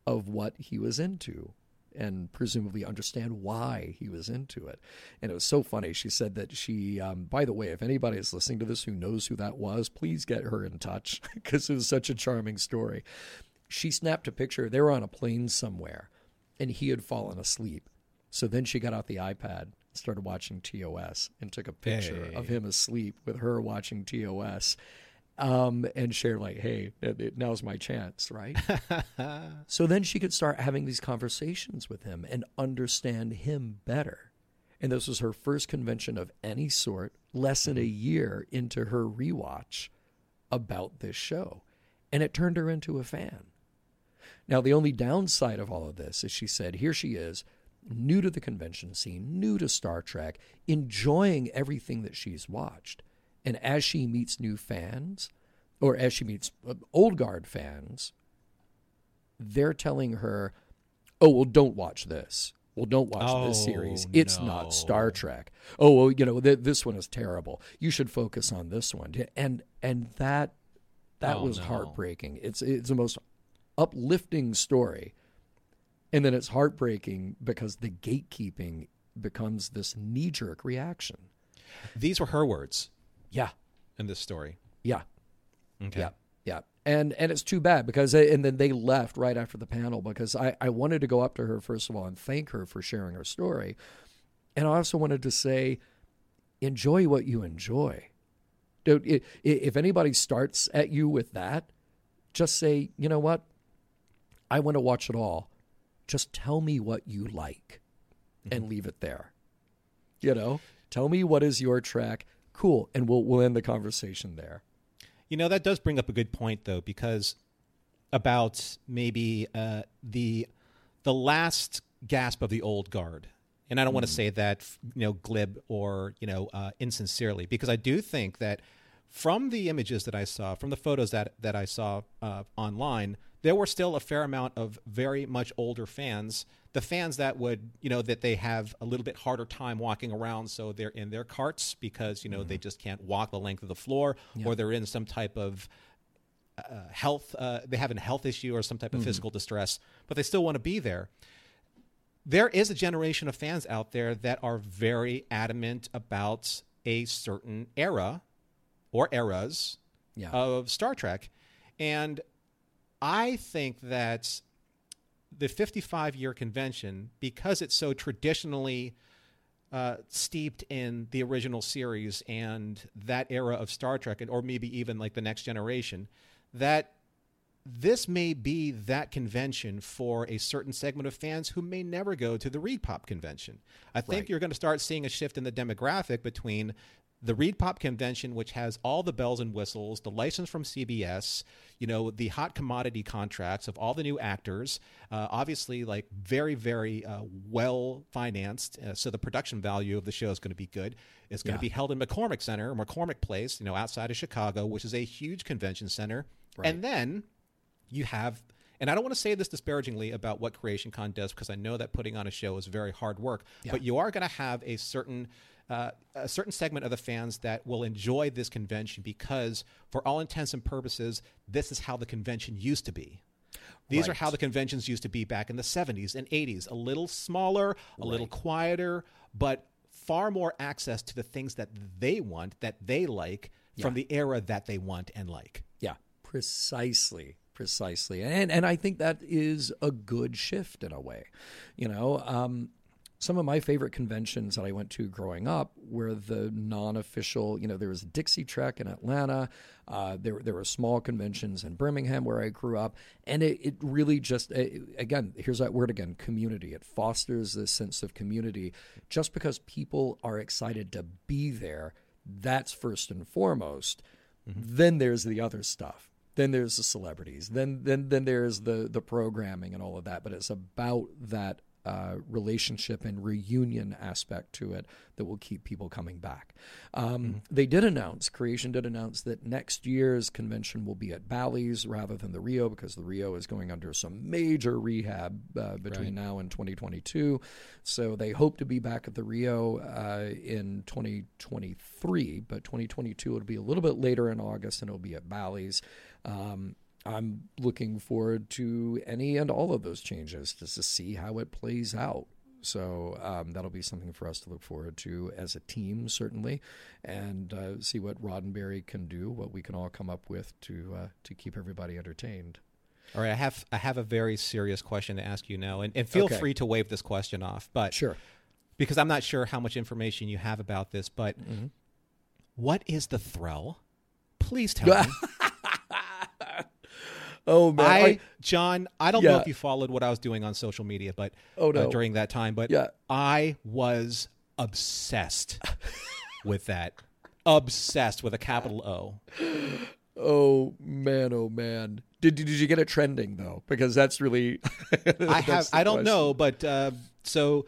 of what he was into and presumably understand why he was into it. And it was so funny. She said that she, um, by the way, if anybody is listening to this who knows who that was, please get her in touch because it was such a charming story. She snapped a picture. They were on a plane somewhere and he had fallen asleep. So then she got out the iPad, started watching TOS, and took a picture Hey. of him asleep with her watching TOS. Um, and shared like, "Hey, it, it- now's my chance, right?" so then she could start having these conversations with him and understand him better. And this was her first convention of any sort, less than a year into her rewatch about this show, and it turned her into a fan. Now, the only downside of all of this is she said, here she is, new to the convention scene, new to Star Trek, enjoying everything that she's watched. And as she meets new fans, or as she meets uh, old guard fans, they're telling her, oh, well, don't watch this. Well, don't watch this Oh, series. It's no. not Star Trek. Oh, well, you know, th- this one is terrible. You should focus on this one. And and that that Oh, was no. heartbreaking. It's it's the most uplifting story. And then it's heartbreaking because the gatekeeping becomes this knee jerk reaction. These were her words Yeah. in this story. Yeah. Okay. Yeah. Yeah. And and it's too bad because they, and then they left right after the panel because I, I wanted to go up to her first of all and thank her for sharing her story. And I also wanted to say, enjoy what you enjoy. I- if anybody starts at you with that, just say, you know what? I want to watch it all. Just tell me what you like and leave it there. You know, tell me what is your Trek. Cool. And we'll, we'll end the conversation there. You know that does bring up a good point though, because about maybe uh, the the last gasp of the old guard, and I don't want to say that you know glib or you know uh, insincerely, because I do think that from the images that I saw, from the photos that that I saw uh, online, there were still a fair amount of very much older fans. The fans that would, you know, that they have a little bit harder time walking around, so they're in their carts because you know they just can't walk the length of the floor, or they're in some type of uh, health. Uh, they have a health issue or some type of physical distress, but they still want to be there. There is a generation of fans out there that are very adamant about a certain era or eras Yeah. of Star Trek. And I think that the 55 year convention, because it's so traditionally uh, steeped in the original series and that era of Star Trek, or maybe even like the next generation, that this may be that convention for a certain segment of fans who may never go to the ReedPop convention. I think Right. you're going to start seeing a shift in the demographic between the ReedPop convention, which has all the bells and whistles, the license from CBS, you know, the hot commodity contracts of all the new actors, uh, obviously, like very, very uh, well financed. Uh, so the production value of the show is going to be good. It's going to Yeah. be held in McCormick Center, McCormick Place, you know, outside of Chicago, which is a huge convention center. And then you have and I don't want to say this disparagingly about what Creation Con does because I know that putting on a show is very hard work. But you are going to have a certain uh, a certain segment of the fans that will enjoy this convention because, for all intents and purposes, this is how the convention used to be. These are how the conventions used to be back in the 70s and 80s. A little smaller, a little quieter, but far more access to the things that they want, that they like, from the era that they want and like. Yeah, precisely, precisely, and and I think that is a good shift in a way. You know, um, some of my favorite conventions that I went to growing up were the non-official. You know, there was Dixie Trek in Atlanta. Uh, there there were small conventions in Birmingham where I grew up, and it, it really just uh, again here's that word again community. It fosters this sense of community. Just because people are excited to be there, that's first and foremost. Then there's the other stuff. Then there's the celebrities. Then then then there's the the programming and all of that. But it's about that uh, relationship and reunion aspect to it that will keep people coming back. Um, They did announce, Creation did announce that next year's convention will be at Bally's rather than the Rio because the Rio is going under some major rehab uh, between now and 2022. So they hope to be back at the Rio uh, in 2023, but 2022 it'll be a little bit later in August and it'll be at Bally's. Um, I'm looking forward to any and all of those changes just to see how it plays out. So um, that'll be something for us to look forward to as a team, certainly, and uh, see what Roddenberry can do, what we can all come up with to uh, to keep everybody entertained. All right, I have I have a very serious question to ask you now, and, and feel Okay. free to wave this question off, but Sure. because I'm not sure how much information you have about this, but Mm-hmm. what is the Threll? Please tell me. Oh man, I, John, I don't know if you followed what I was doing on social media, but Oh, uh, no. during that time, but Yeah. I was obsessed with that. Obsessed with a capital O. oh man, oh man. Did did you get it trending though? Because that's really. I have I don't know, but uh, so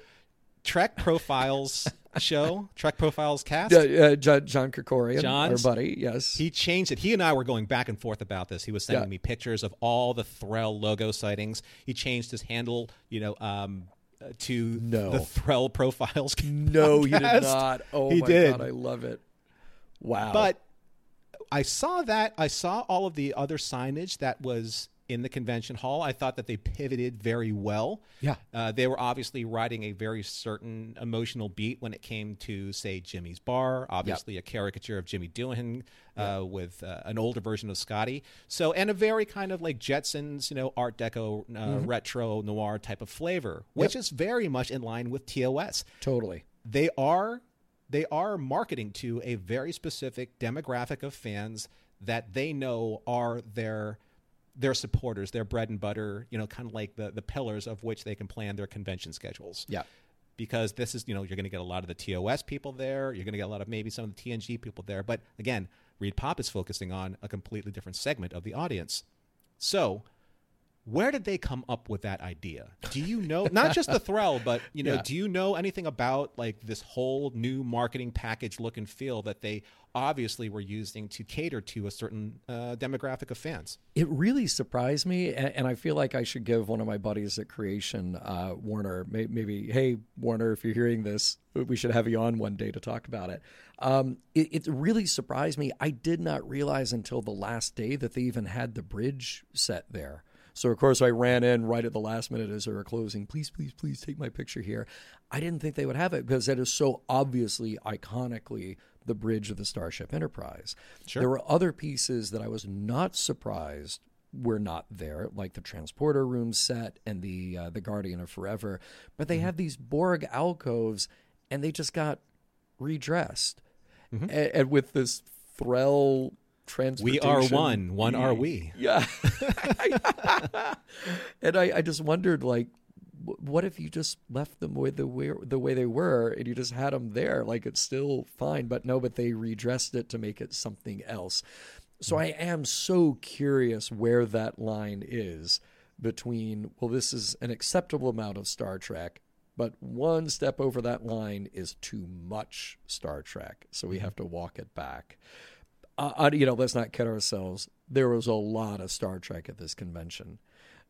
Trek Profiles show, Trek Profiles cast. Yeah, uh, John, John Krikorian, our John's- buddy. Yes. He changed it. He and I were going back and forth about this. He was sending Yeah. me pictures of all the Threll logo sightings. He changed his handle, you know, um, uh, to No. the Threll Profiles. no, he did not. Oh He my did. god, I love it. Wow. But I saw that. I saw all of the other signage that was in the convention hall. I thought that they pivoted very well. Yeah. Uh, they were obviously riding a very certain emotional beat when it came to, say, Jimmy's Bar, obviously a caricature of Jimmy Doohan uh, with uh, an older version of Scotty. So, and a very kind of like Jetsons, you know, Art Deco, uh, Mm-hmm. retro noir type of flavor, which is very much in line with TOS totally. they are they are marketing to a very specific demographic of fans that they know are their their supporters, their bread and butter, you know, kind of like the the pillars of which they can plan their convention schedules. Yeah. Because this is, you know, you're going to get a lot of the TOS people there. You're going to get a lot of maybe some of the TNG people there. But again, ReedPop is focusing on a completely different segment of the audience. So, where did they come up with that idea? Do you know not just the Threll, but you know, Yeah. do you know anything about like this whole new marketing package look and feel that they obviously were using to cater to a certain uh, demographic of fans? It really surprised me, and, and I feel like I should give one of my buddies at Creation, uh, Warner, may, maybe, hey, Warner, if you're hearing this, we should have you on one day to talk about it. Um, it. It really surprised me. I did not realize until the last day that they even had the bridge set there. So, of course, I ran in right at the last minute as they were closing. Please, please, please take my picture here. I didn't think they would have it because that is so obviously, iconically, the bridge of the Starship Enterprise. Sure. There were other pieces that I was not surprised were not there, like the transporter room set and the uh, the Guardian of Forever. But they have these Borg alcoves, and they just got redressed, and, and with this Threll We are one. One are we. Yeah. and I, I just wondered, like, what if you just left them with the way, the way they were and you just had them there? Like, it's still fine. But no, but they redressed it to make it something else. So I am so curious where that line is between, well, this is an acceptable amount of Star Trek, but one step over that line is too much Star Trek. So we mm-hmm. have to walk it back uh, you know, let's not kid ourselves. There was a lot of Star Trek at this convention.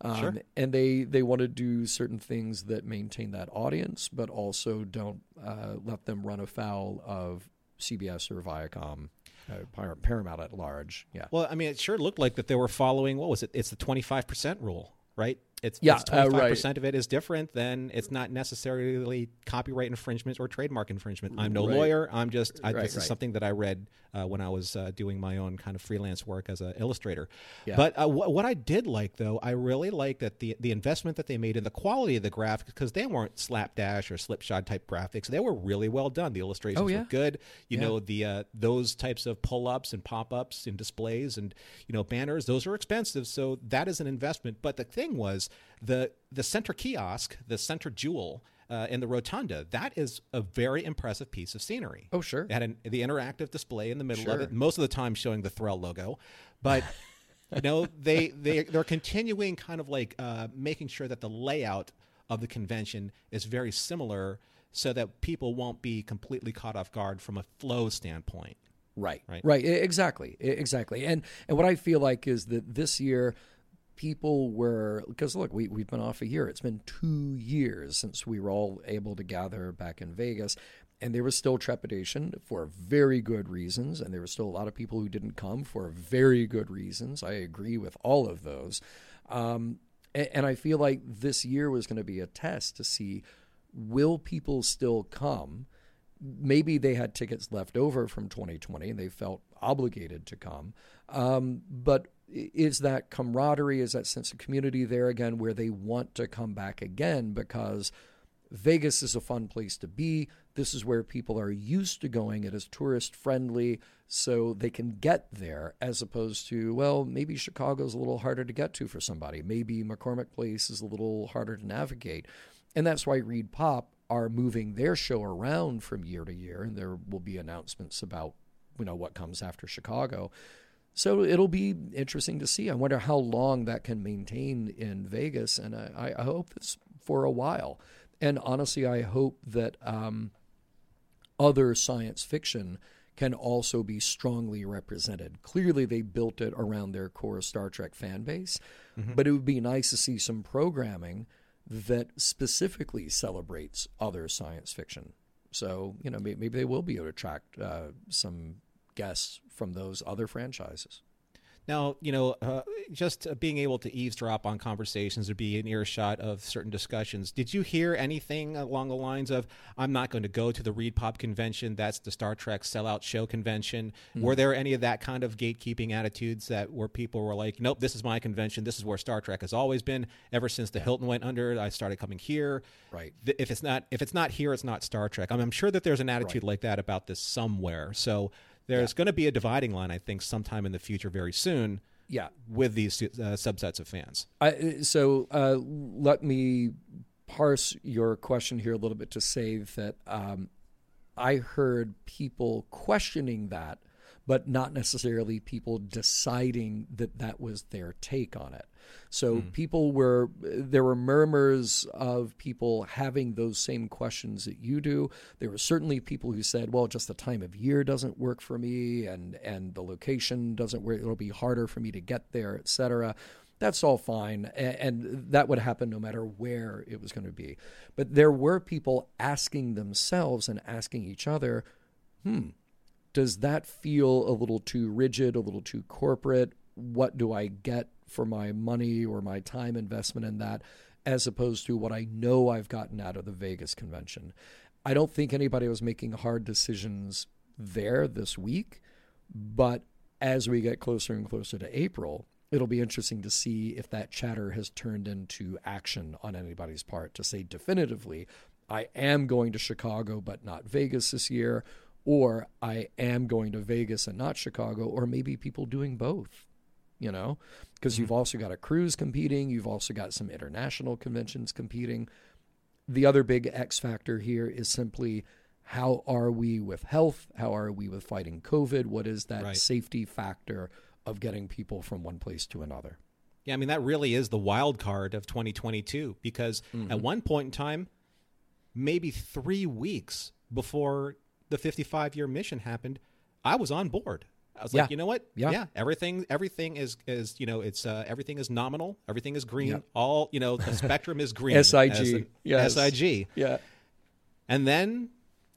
Um, Sure. And they, they want to do certain things that maintain that audience, but also don't uh, let them run afoul of CBS or Viacom, uh, Paramount at large. Yeah. Well, I mean, it sure looked like that they were following what was it? It's the twenty five percent rule, right? It's Yeah, uh, twenty five percent of it is different. Then it's not necessarily copyright infringement or trademark infringement. I'm no Right. lawyer. I'm just I, Right, this is right. something that I read uh, when I was uh, doing my own kind of freelance work as an illustrator. Yeah. But uh, wh- what I did like though, I really liked that the the investment that they made in the quality of the graphics because they weren't slapdash or slipshod type graphics. They were really well done. The illustrations Oh, yeah. were good. You Yeah. know the uh, those types of pull ups and pop ups and displays and you know banners. Those are expensive, so that is an investment. But the thing was the the center kiosk, the center jewel. Uh, in the rotunda, that is a very impressive piece of scenery. Oh, sure. It had an, the interactive display in the middle of it, most of the time showing the Threll logo, but you know they they they're continuing kind of like uh, making sure that the layout of the convention is very similar, so that people won't be completely caught off guard from a flow standpoint. Right. Right. Right. Exactly. Exactly. And and what I feel like is that this year people were because look, we we've been off a year. It's been 2 years since we were all able to gather back in Vegas. And there was still trepidation for very good reasons, and there were still a lot of people who didn't come for very good reasons. I agree with all of those, um, and, and I feel like this year was going to be a test to see will people still come maybe they had tickets left over from 2020 and they felt obligated to come. Um, but is that camaraderie, is that sense of community there again where they want to come back again because Vegas is a fun place to be. This is where people are used to going. It is tourist friendly, so they can get there as opposed to, well, maybe Chicago's a little harder to get to for somebody. Maybe McCormick Place is a little harder to navigate. And that's why ReedPop are moving their show around from year to year, and there will be announcements about you know what comes after Chicago. So it'll be interesting to see. I wonder how long that can maintain in Vegas, and I, I hope it's for a while. And honestly, I hope that um, other science fiction can also be strongly represented. Clearly, they built it around their core Star Trek fan base, but it would be nice to see some programming that specifically celebrates other science fiction. So, you know, may- maybe they will be able to attract uh, some guests from those other franchises. Now, you know, uh, just uh, being able to eavesdrop on conversations or be an earshot of certain discussions. Did you hear anything along the lines of, I'm not going to go to the ReedPop convention? That's the Star Trek sellout show convention. Were there any of that kind of gatekeeping attitudes that where people were like, nope, this is my convention. This is where Star Trek has always been. Ever since the Hilton went under, I started coming here. Right. If it's not if it's not here, it's not Star Trek. I mean, I'm sure that there's an attitude like that about this somewhere. So there's going to be a dividing line, I think, sometime in the future, very soon Yeah. with these uh, subsets of fans. I, so uh, let me parse your question here a little bit to say that um, I heard people questioning that, but not necessarily people deciding that that was their take on it. So people were there were murmurs of people having those same questions that you do. There were certainly people who said, "Well, just the time of year doesn't work for me, and and the location doesn't work. It'll be harder for me to get there, etc." That's all fine, a- and that would happen no matter where it was going to be. But there were people asking themselves and asking each other, "Hmm, does that feel a little too rigid, a little too corporate? What do I get for my money or my time investment in that, as opposed to what I know I've gotten out of the Vegas convention? I don't think anybody was making hard decisions there this week, but as we get closer and closer to April, it'll be interesting to see if that chatter has turned into action on anybody's part to say definitively, I am going to Chicago but not Vegas this year, or I am going to Vegas and not Chicago, or maybe people doing both, you know, because mm-hmm. you've also got a cruise competing, you've also got some international conventions competing. The other big X factor here is simply how are we with health? How are we with fighting COVID? What is that right. safety factor of getting people from one place to another? Yeah, I mean, that really is the wild card of 2022 because mm-hmm. at one point in time, maybe three weeks before the 55 year mission happened, I was on board. I was yeah. like, you know what? Yeah. yeah, everything everything is is you know it's uh, everything is nominal. Everything is green. Yep. All you know, the spectrum is green. Sig. Yes. Sig. Yeah. And then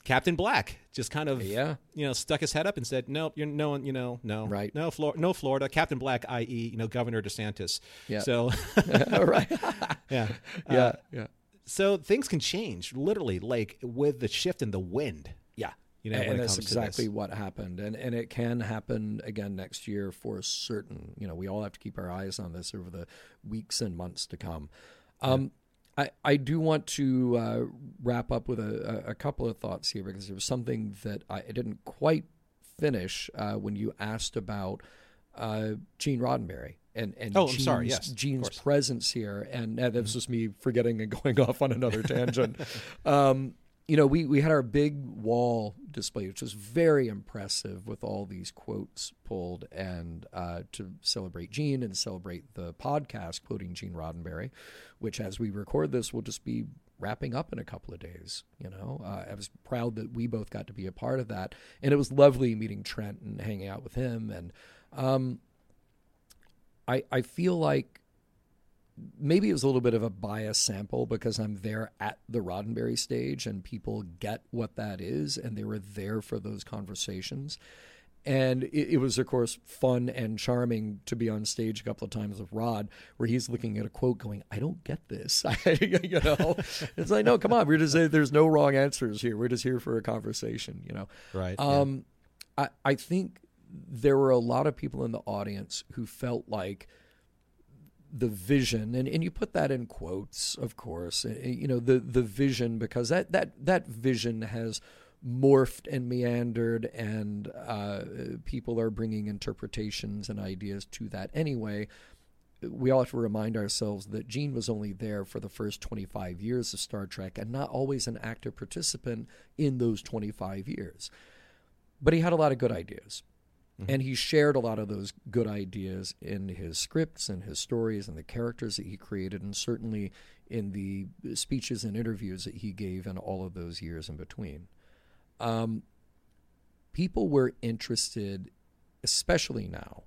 Captain Black just kind of yeah. you know stuck his head up and said, "Nope, you're no one, you know no right no Flor- no Florida." Captain Black, i.e., you know Governor DeSantis. Yeah. So right. yeah. Yeah. Uh, yeah. So things can change literally, like with the shift in the wind. Yeah. You know, and that's exactly what happened, and and it can happen again next year for certain. You know, we all have to keep our eyes on this over the weeks and months to come. Um, I, I do want to uh, wrap up with a, a, couple of thoughts here because there was something that I didn't quite finish uh, when you asked about uh, Gene Roddenberry and and oh, Gene's, I'm sorry, yes, Gene's presence here, and uh, that was just me forgetting and going off on another tangent. Um, you know, we, we had our big wall display, which was very impressive with all these quotes pulled and uh, to celebrate Gene and celebrate the podcast quoting Gene Roddenberry, which as we record this will just be wrapping up in a couple of days. You know, uh, I was proud that we both got to be a part of that, and it was lovely meeting Trent and hanging out with him. And um, I I feel like maybe it was a little bit of a bias sample because I'm there at the Roddenberry stage and people get what that is and they were there for those conversations. And it, it, was, of course, fun and charming to be on stage a couple of times with Rod, where he's looking at a quote, going, "I don't get this." you know, it's like, no, come on, we're just there's no wrong answers here. We're just here for a conversation. You know, right? Um, yeah. I I think there were a lot of people in the audience who felt like the vision and, and you put that in quotes of course eh, eh, you know the the vision because that that that vision has morphed and meandered and uh, people are bringing interpretations and ideas to that anyway we all have to remind ourselves that Gene was only there for the first 25 years of Star Trek and not always an active participant in those 25 years. But he had a lot of good ideas. Mm-hmm. And he shared a lot of those good ideas in his scripts and his stories and the characters that he created, and certainly in the speeches and interviews that he gave in all of those years in between. Um, people were interested, especially now,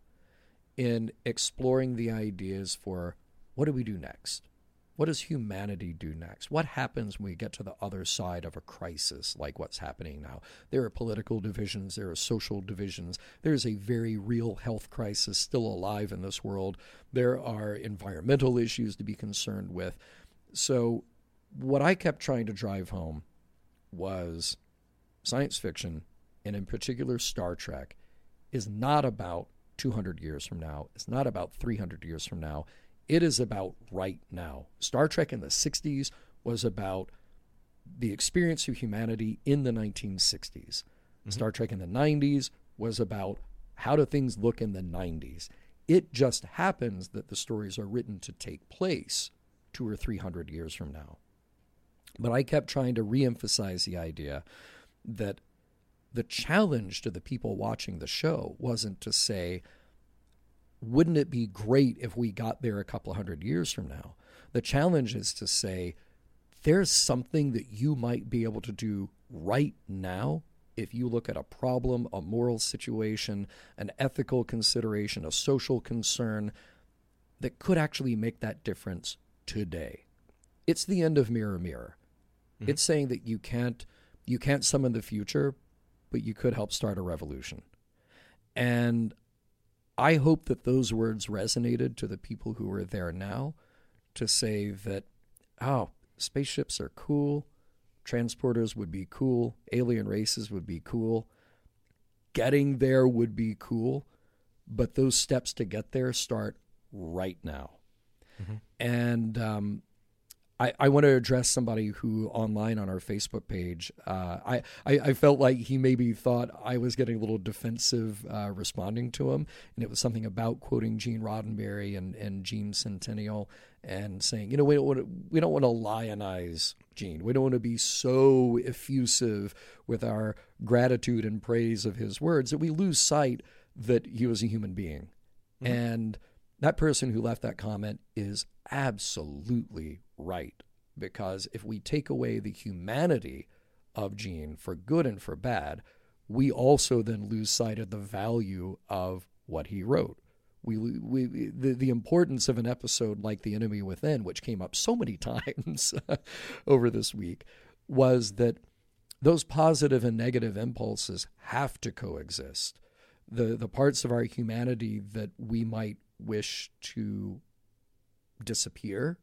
in exploring the ideas for what do we do next? What does humanity do next? What happens when we get to the other side of a crisis like what's happening now? There are political divisions, there are social divisions, there is a very real health crisis still alive in this world, there are environmental issues to be concerned with. So, what I kept trying to drive home was science fiction, and in particular Star Trek, is not about 200 years from now, it's not about 300 years from now it is about right now. Star Trek in the 60s was about the experience of humanity in the 1960s. Mm-hmm. Star Trek in the 90s was about how do things look in the 90s. It just happens that the stories are written to take place two or three hundred years from now. But I kept trying to reemphasize the idea that the challenge to the people watching the show wasn't to say, wouldn't it be great if we got there a couple of hundred years from now? The challenge is to say, there's something that you might be able to do right now if you look at a problem, a moral situation, an ethical consideration, a social concern that could actually make that difference today. It's the end of mirror mirror. Mm-hmm. It's saying that you can't you can't summon the future, but you could help start a revolution. And I hope that those words resonated to the people who are there now to say that, oh, spaceships are cool, transporters would be cool, alien races would be cool, getting there would be cool, but those steps to get there start right now. And um, I, I want to address somebody who online on our Facebook page, uh, I, I, I felt like he maybe thought I was getting a little defensive uh, responding to him. And it was something about quoting Gene Roddenberry and, and Gene Centennial and saying, you know, we don't want to, we don't want to lionize Gene. We don't want to be so effusive with our gratitude and praise of his words that we lose sight that he was a human being. And that person who left that comment is absolutely right. Because if we take away the humanity of Gene for good and for bad, we also then lose sight of the value of what he wrote. We, we the, the importance of an episode like The Enemy Within, which came up so many times over this week, was that those positive and negative impulses have to coexist. The the parts of our humanity that we might wish to disappear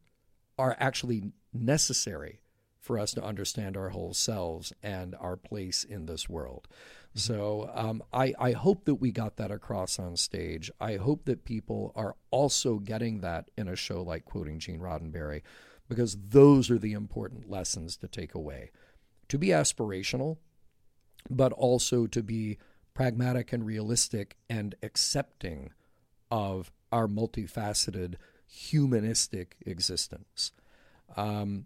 are actually necessary for us to understand our whole selves and our place in this world. So um, I, I hope that we got that across on stage. I hope that people are also getting that in a show like Quoting Gene Roddenberry, because those are the important lessons to take away. To be aspirational, but also to be pragmatic and realistic and accepting of our multifaceted humanistic existence. Um,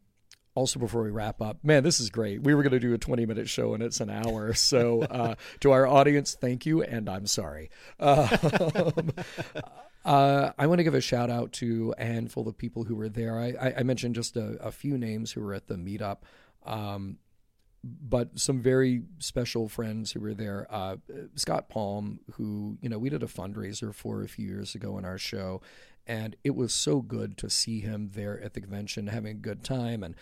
also, before we wrap up, man, this is great. We were going to do a 20 minute show and it's an hour. So, uh, to our audience, thank you, and I'm sorry. Um, uh, I want to give a shout out to a handful of people who were there. I, I, I mentioned just a, a, few names who were at the meetup. Um, but some very special friends who were there. Uh, Scott Palm, who you know we did a fundraiser for a few years ago in our show, and it was so good to see him there at the convention having a good time and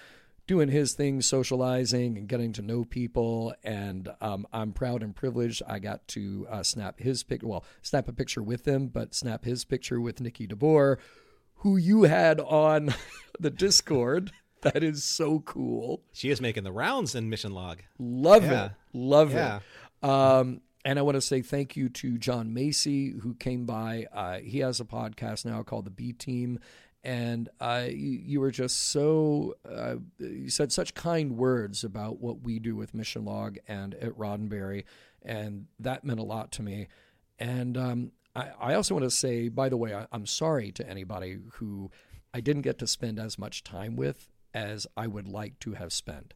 doing his thing, socializing and getting to know people. And um, I'm proud and privileged. I got to uh, snap his pic, well, snap a picture with him, but snap his picture with Nikki DeBoer, who you had on the Discord. That is so cool. She is making the rounds in Mission Log. Love Yeah. it. Love Yeah. it. Um, and I want to say thank you to John Macy, who came by. Uh, he has a podcast now called The B Team. And uh, you, you were just so, uh, you said such kind words about what we do with Mission Log and at Roddenberry. And that meant a lot to me. And um, I, I also want to say, by the way, I, I'm sorry to anybody who I didn't get to spend as much time with as I would like to have spent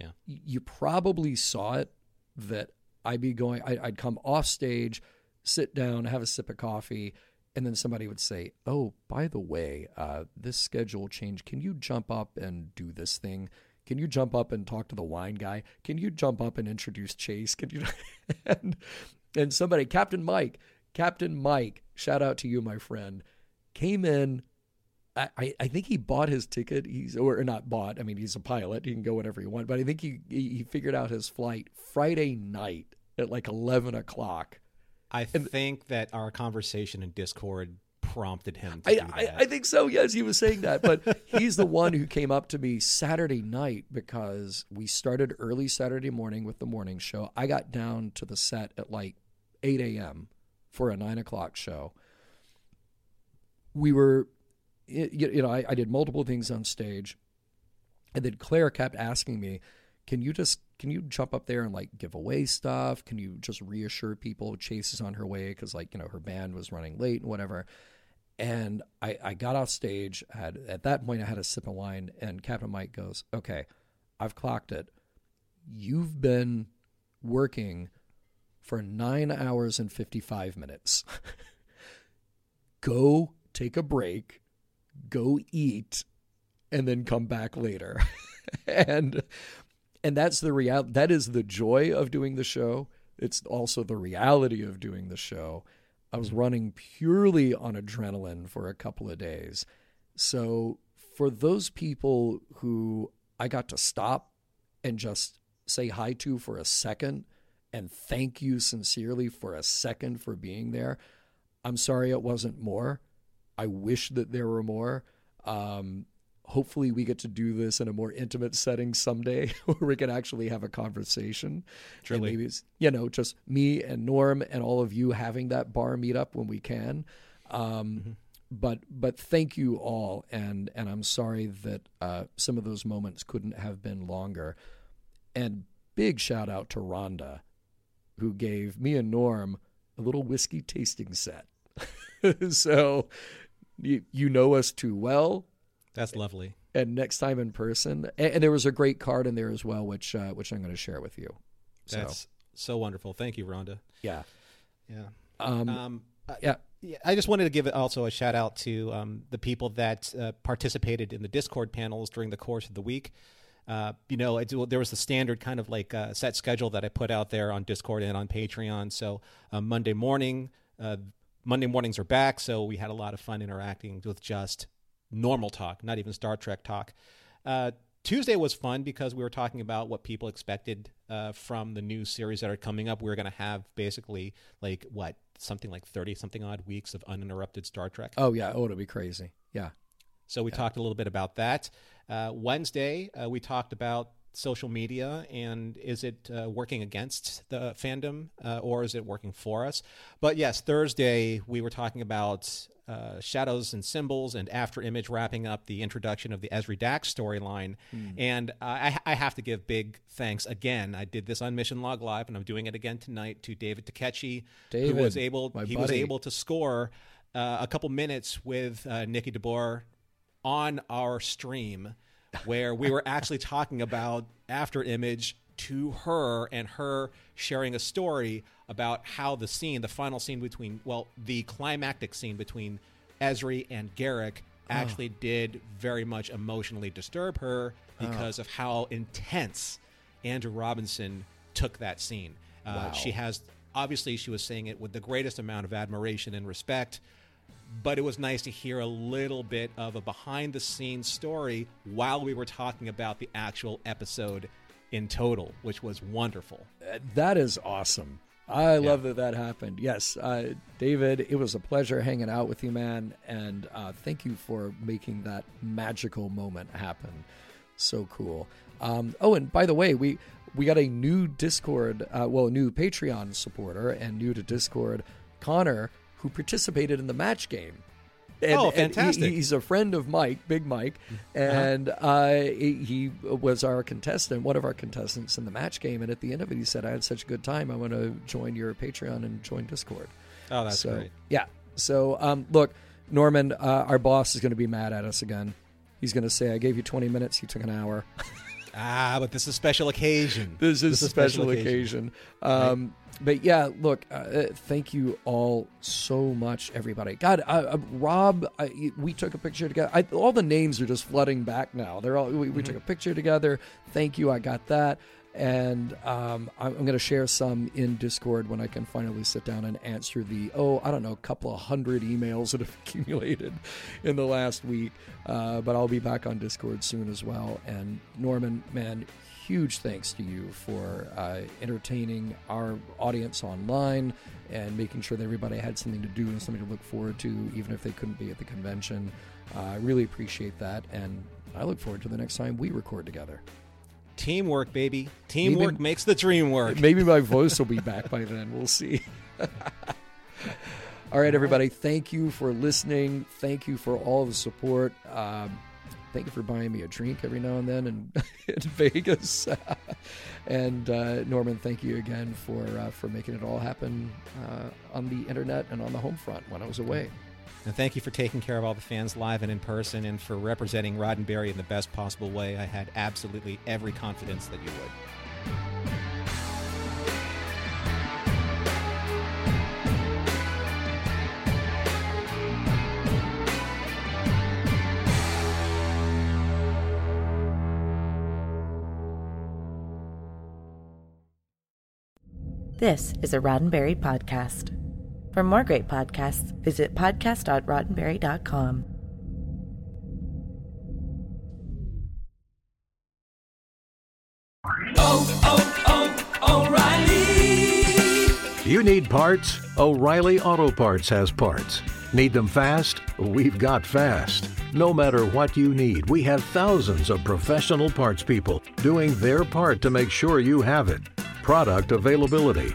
Yeah. you probably saw it that I'd be going, I, I'd come off stage, sit down, have a sip of coffee, and then somebody would say, "Oh, by the way, uh, this schedule change. Can you jump up and do this thing? Can you jump up and talk to the wine guy? Can you jump up and introduce Chase? Can you?" and, and somebody, Captain Mike, Captain Mike, shout out to you, my friend, came in I- I, think he bought his ticket. He's or not bought. I mean, he's a pilot. He can go whenever he wants. But I think he he figured out his flight Friday night at like eleven o'clock. I think that our conversation in Discord prompted him to I, do I. I think so. Yes, he was saying that. But he's the one who came up to me Saturday night because we started early Saturday morning with the morning show. I got down to the set at like eight a.m. for a nine o'clock show. We were you you know, I, I did multiple things on stage, and then Claire kept asking me, "Can you just can you jump up there and like give away stuff? Can you just reassure people Chase is on her way because like you know her band was running late and whatever." And I, I got off stage. Had at that point I had a sip of wine, and Captain Mike goes, "Okay, I've clocked it. You've been working for nine hours and fifty five minutes. Go take a break." Go eat and then come back later. And and that's the real that is the joy of doing the show. It's also the reality of doing the show. I was running purely on adrenaline for a couple of days. So for those people who i got to stop and just say hi to for a second and thank you sincerely for a second for being there i'm sorry it wasn't more I wish that there were more. Um, hopefully, we get to do this in a more intimate setting someday, where we can actually have a conversation. And Truly. maybe it's you know just me and Norm and all of you having that bar meetup when we can. Um, but but thank you all, and and I'm sorry that uh, some of those moments couldn't have been longer. And big shout out to Rhonda, who gave me and Norm a little whiskey tasting set. so you, you know us too well. That's lovely. And next time in person, and, and there was a great card in there as well, which uh, which I'm going to share with you. So, That's so wonderful. Thank you, Rhonda. yeah, Yeah. um, Um. Yeah, I just wanted to give also a shout out to um, the people that uh, participated in the Discord panels during the course of the week. Uh, you know, it, there was the standard kind of like uh, set schedule that I put out there on Discord and on Patreon. So uh, Monday morning, uh, Monday mornings are back. So we had a lot of fun interacting with just normal talk, not even Star Trek talk. Uh, Tuesday was fun because we were talking about what people expected uh, from the new series that are coming up. We are going to have basically like what something like thirty something odd weeks of uninterrupted Star Trek. Oh yeah. Oh, it'll be crazy. Yeah. So we talked a little bit about that. Uh, Wednesday, uh, we talked about social media and is it uh, working against the fandom uh, or is it working for us? But yes, Thursday, we were talking about uh, shadows and symbols and Afterimage wrapping up the introduction of the Ezri Dax storyline. And I, I have to give big thanks again. I did this on Mission Log Live and I'm doing it again tonight to David Takechi, who was able, he was able to score uh, a couple minutes with uh, Nikki DeBoer on our stream where we were actually talking about Afterimage to her and her sharing a story about how the scene the final scene between well the climactic scene between Ezri and Garak actually did very much emotionally disturb her because of how intense Andrew Robinson took that scene. Uh, She has obviously she was saying it with the greatest amount of admiration and respect, but it was nice to hear a little bit of a behind the scenes story while we were talking about the actual episode in total, which was wonderful. That is awesome. I love that that happened. Yes, uh, David, it was a pleasure hanging out with you, man, and uh, thank you for making that magical moment happen. So cool. Um, oh, and by the way, we we got a new Discord, uh, well, a new Patreon supporter, and new to Discord, Connor, who participated in the match game. And, Oh, and he- fantastic. he's a friend of Mike, Big Mike, and uh, he, he was our contestant, one of our contestants in the match game. And at the end of it, he said, "I had such a good time. I want to join your Patreon and join Discord." Oh, that's so, great. Yeah. So, um, look, Norman, uh, our boss is going to be mad at us again. He's going to say, "I gave you 20 minutes. You took an hour." Ah, but this is a special occasion. this is a special occasion. Um, But yeah, look, uh, uh, thank you all so much, everybody. God, uh, uh, Rob, I, we took a picture together. I, all the names are just flooding back now. They're all we, we took a picture together. Thank you, I got that. And um, I'm, going to share some in Discord when I can finally sit down and answer the oh I don't know a couple of hundred emails that have accumulated in the last week. Uh, but I'll be back on Discord soon as well. And Norman, man, huge thanks to you for uh, entertaining our audience online and making sure that everybody had something to do and something to look forward to, even if they couldn't be at the convention. Uh, I really appreciate that, and I look forward to the next time we record together. Teamwork, baby. Teamwork Maybe- makes the dream work. Maybe my voice will be back by then. We'll see. all right, everybody. Thank you for listening. Thank you for all the support. Um, thank you for buying me a drink every now and then in, in Vegas. and uh, Norman, thank you again for uh, for making it all happen uh, on the internet and on the home front when I was away. And thank you for taking care of all the fans live and in person and for representing Roddenberry in the best possible way. I had absolutely every confidence that you would. This is a Roddenberry podcast. For more great podcasts, visit podcast.roddenberry.com. Oh, oh, oh, O'Reilly! You need parts? O'Reilly Auto Parts has parts. Need them fast? We've got fast. No matter what you need, we have thousands of professional parts people doing their part to make sure you have it. Product availability.